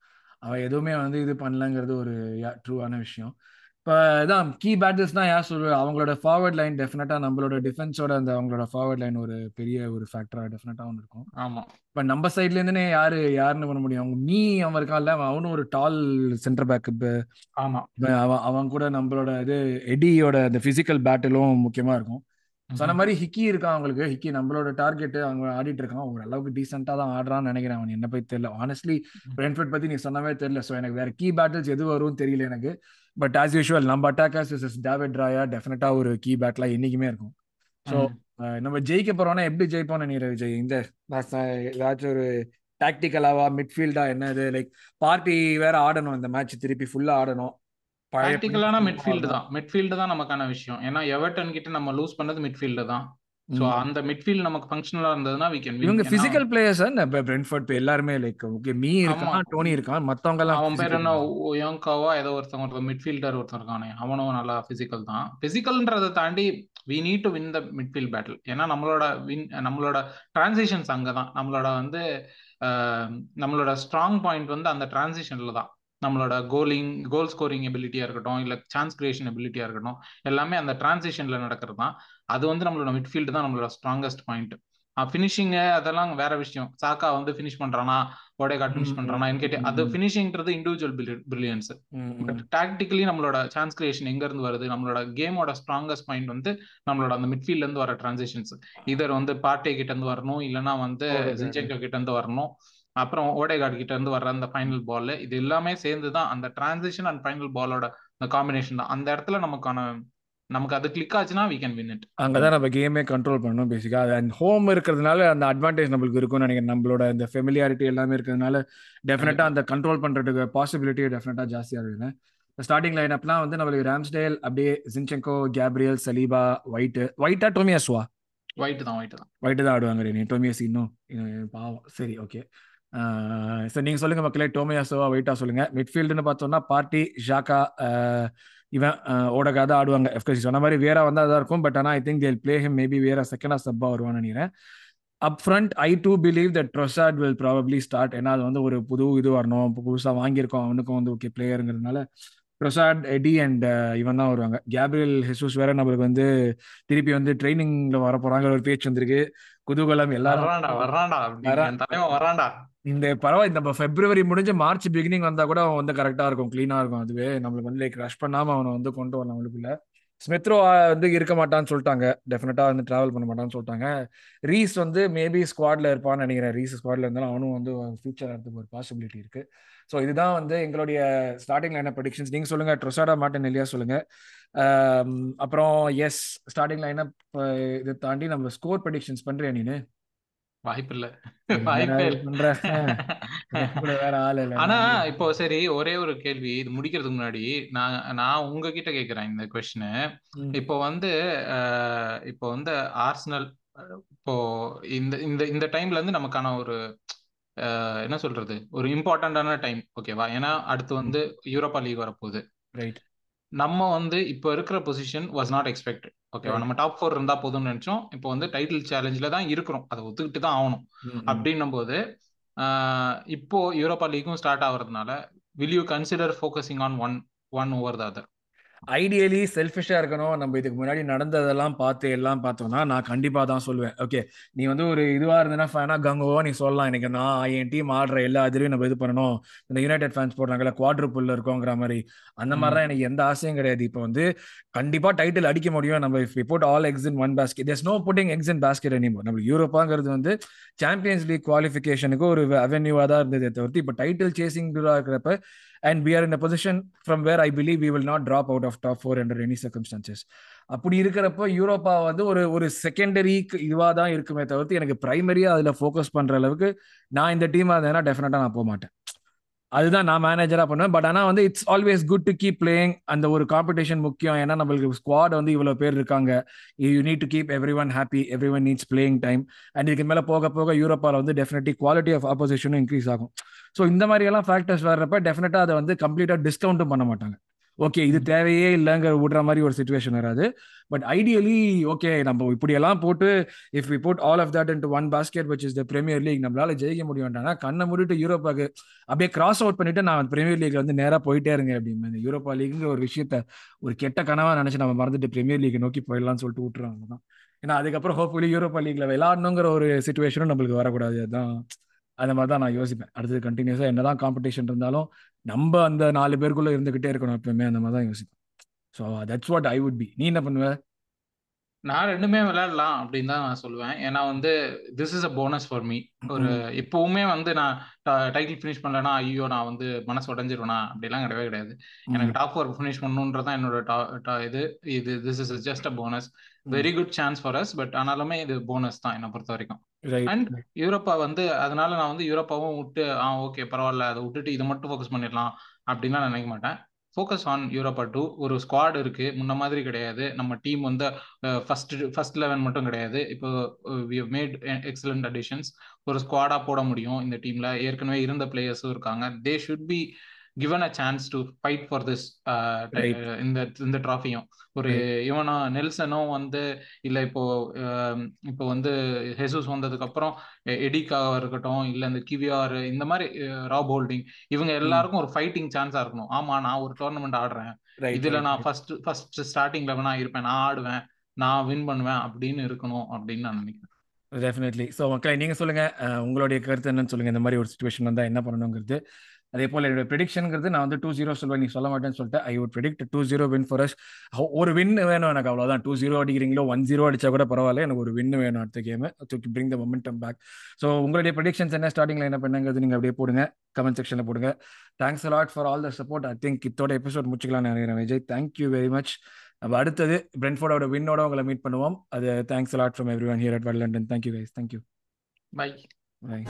அவன் எதுவுமே வந்து இது பண்ணலங்கிறது ஒரு ட்ரூவான விஷயம். இப்போ இதான் கீ பேட்டில்ஸ்னா யார் சொல்லுவேன் அவங்களோட ஃபார்வர்ட் லைன் டெஃபினட்டாக நம்மளோட டிஃபென்ஸோட அந்த அவங்களோட ஃபார்வர்ட் லைன் ஒரு பெரிய ஒரு ஃபேக்டராக டெஃபினட்டாக ஒன்று இருக்கும். ஆமாம் இப்போ நம்ம சைட்லேருந்துனே யாரு யாருன்னு பண்ண முடியும்? அவங்க மீ அவன் இருக்கான்ல அவனும் ஒரு டால் சென்டர் பேக் ஆமாம் அவன் அவன் கூட நம்மளோட இது எடியோட அந்த ஃபிசிக்கல் பேட்டிலும் முக்கியமாக இருக்கும். சொன்ன மாதிரி ஹிக்கி இருக்கான் அவங்களுக்கு. ஹிக்கி நம்மளோட டார்கெட் அவங்க ஆடிட்டு இருக்கான். ஒரு அளவுக்கு டீசெண்டா தான் ஆடுறான்னு நினைக்கிறேன் அவன். என்ன போய் தெரியல. ஆனஸ்ட்லி பிரென்ஃபர்ட் பத்தி நீ சொன்னவே தெரியல. ஸோ எனக்கு வேற கீ பேட்டில்ஸ் எது வரும் தெரியல எனக்கு. பட் ஆஸ் யூஷுவல் நம்ம அட்டாக்கர்ஸ் இஸ் டேவிட் ராயா டெஃபினட்டா ஒரு கீ பேட்லா என்னைக்குமே இருக்கும். ஸோ நம்ம ஜெயிக்க போறோம்னா எப்படி ஜெயிப்போம்னு நினைக்கிறேன் விஜய் இந்த. ஏதாச்சும் ஒரு டாக்டிக்கலாவா மிட்ஃபீல்டா என்னது? லைக் பார்ட்டி வேற ஆடணும் இந்த மேட்ச் திருப்பி ஃபுல்லா ஆடணும். ப்ராக்டிக்கலான மிட்ஃபீல்டு தான். மிட்ஃபீல்டு தான் நமக்கான விஷயம். ஏன்னா எவர்டன் கிட்ட நம்ம லூஸ் பண்ணது மிட்ஃபீல்டு தான். சோ அந்த மிட்ஃபீல்ட் நமக்கு ஃபங்க்ஷனலா இருந்ததுன்னா வி கேன் இவங்க பிசிக்கல் பிளேயர்ஸ் பிரென்ஃபோர்ட் இப்போ எல்லாருமே லைக் ஓகே மீ இருக்கான் டோனி இருக்கான் மத்தவங்க எல்லாம் அவன் பேர் என்ன? யோங்காவா ஏதோ ஒருத்தவங்க ஒருத்தர் மிட்ஃபீல்டர் ஒருத்தர் இருக்கானே அவனும் நல்லா பிசிக்கல் தான். பிசிக்கல்ன்றதை தாண்டி we need to win the midfield battle ஏன்னா நம்மளோட வின் நம்மளோட டிரான்சிஷன்ஸ் அங்கே தான் நம்மளோட வந்து நம்மளோட ஸ்ட்ராங் பாயிண்ட் வந்து அந்த டிரான்சிஷன்ல தான். நம்மளோட கோலிங் கோல் ஸ்கோரிங் எபிலிட்டியா இருக்கட்டும் இல்ல சான்ஸ் கிரியேஷன் எபிலிட்டியா இருக்கட்டும் எல்லாமே அந்த டிரான்சிஷன்ல நடக்கிறது தான். அது வந்து நம்மளோட மிட்ஃபீல்டு தான் நம்மளோட ஸ்ட்ராங்கஸ்ட் பாயிண்ட் ஃபினிஷிங் அதெல்லாம் வேற விஷயம். சாக்கா வந்து ஃபினிஷ் பண்றானா? ஓடேகாட் ஃபினிஷ் பண்றானா? கேட்டு அது ஃபினிஷிங்ன்றது இண்டிவிஜுவல் பிரில்லியன்ஸ் பட் டாக்டிக்கலி நம்மளோட சான்ஸ் கிரியேஷன் எங்க இருந்து வருது? நம்மளோட கேமோட ஸ்ட்ராங்கஸ்ட் பாயிண்ட் வந்து நம்மளோட அந்த மிட்ஃபீல்ட்ல இருந்து வர டிரான்சிஷன்ஸ் இதர் வந்து பார்ட்டே கிட்ட இருந்து வரணும் இல்லைன்னா வந்து ஜின்செங்கோ கிட்ட இருந்து வரணும். அப்புறம் ஓடேகார்டு கிட்ட இருந்து வர்ற அந்த ஃபைனல் பால் இது எல்லாமே சேர்ந்து தான் அந்த டிரான்சிஷன் அண்ட் ஃபைனல் பாலோட அந்த காம்பினேஷன் தான். அந்த இடத்துல நமக்கான நமக்கு அது கிளிக் ஆச்சுன்னா வி கேன் வின் இட் அங்கதான் நம்ம கேமே கண்ட்ரோல் பண்ணணும் பேசிக்கா அண்ட் ஹோம் இருக்கிறதுனால அந்த அட்வான்டேஜ் நம்மளுக்கு இருக்கும்னு நினைக்கிறேன். நம்மளோட இந்த ஃபெமிலியாரிட்டி எல்லாமே இருக்கிறதுனால டெஃபினட்டா அந்த கண்ட்ரோல் பண்றதுக்கு பாசிபிலிட்டி டெஃபினட்டா ஜாஸ்தியா இருக்குங்க ஸ்டார்டிங் லைன் அப்லாம் வந்து நம்மளுக்கு ராம்ஸ்டேல் அப்படியே ஜின்செங்கோ கேப்ரியல் சலீபா ஒயிட் ஒயிட்டா டோமியாஸ்வா ஒயிட் தான் ஒயிட் தான். ஒயிட் தான் ஆடுவாங்க நீ டோமியாஸ் இன்னும் பாவம். சரி ஓகே சார் நீங்கள் சொல்லுங்கள் மக்களே டோமியாசோவா வெயிட்டா சொல்லுங்கள் மிட்ஃபீல்டுன்னு பார்த்தோம்னா பார்ட்டி ஷாக்கா இவன் ஓடகா தான் ஆடுவாங்க. எஃப்கசி சொன்ன மாதிரி வேற வந்தால் தான் இருக்கும். பட் ஆனால் I think they'll play him maybe வேற செகண்டா சப்பா வருவான்னு நினைக்கிறேன். Up front I do believe that Trossard will probably start ஏன்னா அது வந்து ஒரு புது இது வரணும். புதுசாக வாங்கியிருக்கோம். அவனுக்கும் வந்து ஓகே பிளேயருங்கிறதுனால ப்ரொசாட் எடி அண்ட் இவன் தான் வருவாங்க. கேப்ரியல் ஹெசூஸ் வேற நம்மளுக்கு வந்து திருப்பி வந்து ட்ரைனிங்ல வர போறாங்க ஒரு பேச்சு வந்திருக்கு. குதூகலம் எல்லாரும் வராண்டா இந்த பரவாயில்ல நம்ம பிப்ரவரி முடிஞ்சு மார்ச் பிகினிங் வந்தா கூட அவன் வந்து கரெக்டா இருக்கும் கிளீனா இருக்கும் அதுவே. நம்மளுக்கு வந்து லைக் ரஷ் பண்ணாம அவனை வந்து கொண்டு வரலாம் அவளுக்குள்ள ஸ்மித்ரோ வந்து இருக்க மாட்டான்னு சொல்லிட்டாங்க. டெஃபினட்டா வந்து டிராவல் பண்ண மாட்டான்னு சொல்லிட்டாங்க. ரீஸ் வந்து மேபி ஸ்குவாட்ல இருப்பான்னு நினைக்கிறேன். ரீஸ் ஸ்குவாட்ல இருந்தாலும் அவனும் வந்து ஃபியூச்சர் வரதுக்கு ஒரு பாசிபிலிட்டி இருக்கு. ஸோ இதுதான் வந்து எங்களுடைய ஸ்டார்டிங் என்ன ப்ரொடிக்ஷன்ஸ் நீங்க சொல்லுங்க ட்ரொசாடா மாட்டேன் இல்லையா சொல்லுங்க. அப்புறம் எஸ் ஸ்டார்டிங் லைன் இதை தாண்டி நம்ம ஸ்கோர் ப்ரொடிக்ஷன்ஸ் பண்றேன் நீனு? வாய்ப்பு இல்ல. வாய்ப்பே வேற ஆள் இல்ல. ஆனா இப்போ சரி ஒரே ஒரு கேள்வி இது முடிக்கிறதுக்கு முன்னாடி நான் நான் உங்ககிட்ட கேக்குறேன் இந்த கொஸ்டின் இப்போ வந்து இப்போ வந்து ஆர்சனல் இப்போ இந்த இந்த இந்த டைம்ல இருந்து நமக்கான ஒரு என்ன சொல்றது? ஒரு இம்பார்ட்டன்டான டைம் ஓகேவா ஏன்னா அடுத்து வந்து யூரோப்பா லீக் வரப்போகுது. ரைட் நம்ம வந்து இப்போ இருக்கிற பொசிஷன் வாஸ் நாட் எக்ஸ்பெக்டட் ஓகேவா நம்ம டாப் ஃபோர் இருந்தா போதும்னு நினைச்சோம். இப்போ வந்து டைட்டில் சேலஞ்சில தான் இருக்கிறோம் அதை ஒத்துக்கிட்டு தான் ஆகணும். அப்படின்னும் போது இப்போ யூரோப்பா லீக்கும் start ஆகுறதுனால will you consider focusing on one one over the other ideally செல்ஃபிஷா இருக்கணும். நம்ம இதுக்கு முன்னாடி நடந்ததெல்லாம் பார்த்து எல்லாம் பார்த்தோம்னா நான் கண்டிப்பா தான் சொல்லுவேன். ஓகே நீ வந்து ஒரு இதுவா இருந்தனா ஃபேனா கங்கோவா நீ சொல்லலாம். எனக்கு நான் என் டீம் ஆடுற எல்லா இதுலையும் நம்ம இது பண்ணணும். இந்த யுனைடெட் ஃபேன்ஸ் போடுறாங்கல்ல குவாட்ருப்புல்ல இருக்கோங்கிற மாதிரி. அந்த மாதிரிலாம் எனக்கு எந்த ஆசையும் கிடையாது. இப்போ வந்து கண்டிப்பா டைட்டில் அடிக்க முடியும். நம்ம if put all eggs in one basket there's no putting eggs in basket anymore நம்ம யூரோப்பாங்கிறது வந்து சாம்பியன்ஸ் லீக் குவாலிஃபிகேஷனுக்கு ஒரு அவென்யூவா தான் இருந்ததே தவிர்த்து இப்போ டைட்டில் சேசிங் இருக்கிறப்ப and we are in position from where I believe we will not drop out of top four under any circumstances அப்படி இருக்கிறப்ப யூரோப்பா வந்து ஒரு ஒரு செகண்டரி இதுவாக தான் இருக்குமே தவிர்த்து எனக்கு பிரைமரியா அதில் ஃபோக்கஸ் பண்ணுற அளவுக்கு நான் இந்த டீமாக இருந்தேன்னா டெஃபினட்டா நான் போக மாட்டேன். அதுதான் நான் மேனேஜராக பண்ணுவேன். பட் ஆனால் வந்து it's always good to keep playing அந்த ஒரு காம்படிஷன் முக்கியம். ஏன்னா நம்மளுக்கு ஸ்குவாட் வந்து இவ்வளோ பேர் இருக்காங்க. You need to keep everyone happy everyone needs playing time and இதுக்கு மேலே போக போக யூரோப்பால வந்து டெஃபினெட்லி குவாலிட்டி ஆஃப் ஆப்போசிஷனும் இன்க்ரீஸ் ஆகும். ஸோ இந்த மாதிரி எல்லாம் ஃபேக்டர்ஸ் வர்றப்ப டெஃபினட்டாக அதை வந்து கம்ப்ளீட்டாக டிஸ்கவுண்ட்டும் பண்ண மாட்டாங்க. ஓகே இது தேவையே இல்லைங்கிற விடுற மாதிரி ஒரு சுச்சுவேஷன் வராது. பட் ஐடியலி ஓகே நம்ம இப்படியெல்லாம் போட்டு if we put all of that into one basket which is the Premier League நம்மளால ஜெயிக்க முடியும்ட்டாங்க கண்ணை மூடிட்டு யூரோப்பாக்கு அப்படியே கிராஸ் அவுட் பண்ணிட்டு நான் பிரீமியர் லீக்ல வந்து நேராக போயிட்டே இருங்க அப்படின்னு. இந்த யூரோப்பா லீக்ங்கிற ஒரு விஷயத்த ஒரு கெட்ட கனவா நினைச்சு நம்ம மறந்துட்டு பிரீமியர் லீக் நோக்கி போயிடலாம்னு சொல்லிட்டு விட்டுருவாங்க தான் ஏன்னா அதுக்கப்புறம் ஹோப்ஃபுல்லி யூரோப்பா லீக்ல விளையாடணுங்கிற ஒரு சுச்சுவேஷனும் நம்மளுக்கு வரக்கூடாது. அதுதான் அந்த மாதிரி தான் நான் யோசிப்பேன். அடுத்தது கண்டினியூஸாக என்னதான் காம்படிஷன் இருந்தாலும் நம்ம அந்த நாலு பேருக்குள்ள இருந்துகிட்டே இருக்கணும் எப்பவுமே அந்த மாதிரி தான் யோசிப்பேன். So that's what I would be நீ என்ன பண்ணுவ? நான் ரெண்டுமே விளையாடலாம் அப்படின்னு தான் நான் சொல்லுவேன். ஏன்னா வந்து this is a bonus for me ஒரு இப்பவுமே வந்து நான் டைட்டில் ஃபினிஷ் பண்ணலன்னா ஐயோ நான் வந்து மனசு உடஞ்சிருவேனா? அப்படிலாம் கிடையவே கிடையாது. எனக்கு டாப் ஃபோர் ஃபினிஷ் பண்ணணுன்றதான் என்னோட இது. இது this is just a bonus very good chance for us but ஆனாலுமே இது போனஸ் தான் என்னை பொறுத்த வரைக்கும். அண்ட் யூரோப்பா வந்து அதனால நான் வந்து யூரோப்பாவும் விட்டு ஆ ஓகே பரவாயில்ல அதை விட்டுட்டு இதை மட்டும் ஃபோக்கஸ் பண்ணிடலாம் அப்படின்லாம் நினைக்க மாட்டேன். ஃபோக்கஸ் ஆன் யூரோப்பா டூ ஒரு ஸ்குவாட் இருக்கு. முன்ன மாதிரி கிடையாது. நம்ம டீம் வந்து ஃபர்ஸ்ட் ஃபர்ஸ்ட் லெவன் மட்டும் கிடையாது. இப்போ மேட் எக்ஸலண்ட் அடிஷன்ஸ் ஒரு ஸ்குவாடா போட முடியும் இந்த டீம்ல ஏற்கனவே இருந்த பிளேயர்ஸும் இருக்காங்க. They should be given a chance to fight for this இந்த இந்த ட்ராஃபியும் ஒரு இவனா நெல்சனும் வந்து இல்ல இப்போ இப்போ வந்து ஹெசூஸ் வந்ததுக்கு அப்புறம் எடிக்காக இருக்கட்டும் இல்ல இந்த கிவிஆர் இந்த மாதிரி ராப் ஹோல்டிங் இவங்க எல்லாருக்கும் ஒரு ஃபைட்டிங் சான்ஸா இருக்கணும். ஆமா நான் ஒரு டோர்னமெண்ட் ஆடுறேன். இதுல நான் ஃபர்ஸ்ட் ஃபர்ஸ்ட் ஸ்டார்டிங் லெவனா இருப்பேன். நான் ஆடுவேன். நான் வின் பண்ணுவேன் அப்படின்னு இருக்கணும் அப்படின்னு நான் நினைக்கிறேன். டெஃபினெட்லி ஸோ மக்களை நீங்கள் சொல்லுங்கள் உங்களுடைய கருத்து என்னன்னு சொல்லுங்கள் இந்த மாதிரி ஒரு சுச்சுவேஷன் வந்தால் என்ன பண்ணணுங்கிறது. அதே போல் என்னோட ப்ரெடிக்ஷனுங்கிறது நான் வந்து டூ ஜீரோ சொல்லுவேன் நீ சொல்ல மாட்டேன்னு சொல்லிட்டு I would predict two zero win for us ஒரு வின் வேணும் எனக்கு அவ்வளோதான் டூ ஜீரோ அடிக்கிறீங்களோ ஒன் ஜீரோ அடிச்சா கூட பரவாயில்ல எனக்கு ஒரு வின் வேணும் அடுத்த game to bring the momentum back so உங்களுடைய ப்ரெடிக்ஷன்ஸ் என்ன? ஸ்டார்டிங்கில் என்ன பண்ணுங்கிறது நீங்கள் அப்படியே போடுங்க. கமெண்ட் செக்ஷனில் போடுங்க. Thanks a lot for all the support I think இத்தோட எபிசோட் முடிச்சுக்கலாம் நினைக்கிறேன் விஜய். தேங்க்யூ வெரி மச் நம்ம அடுத்தது பிரென்ஃபோர்டோட வின்னோட உங்களை மீட் பண்ணுவோம். அது thanks a lot from everyone here at London thank you guys thank you bye bye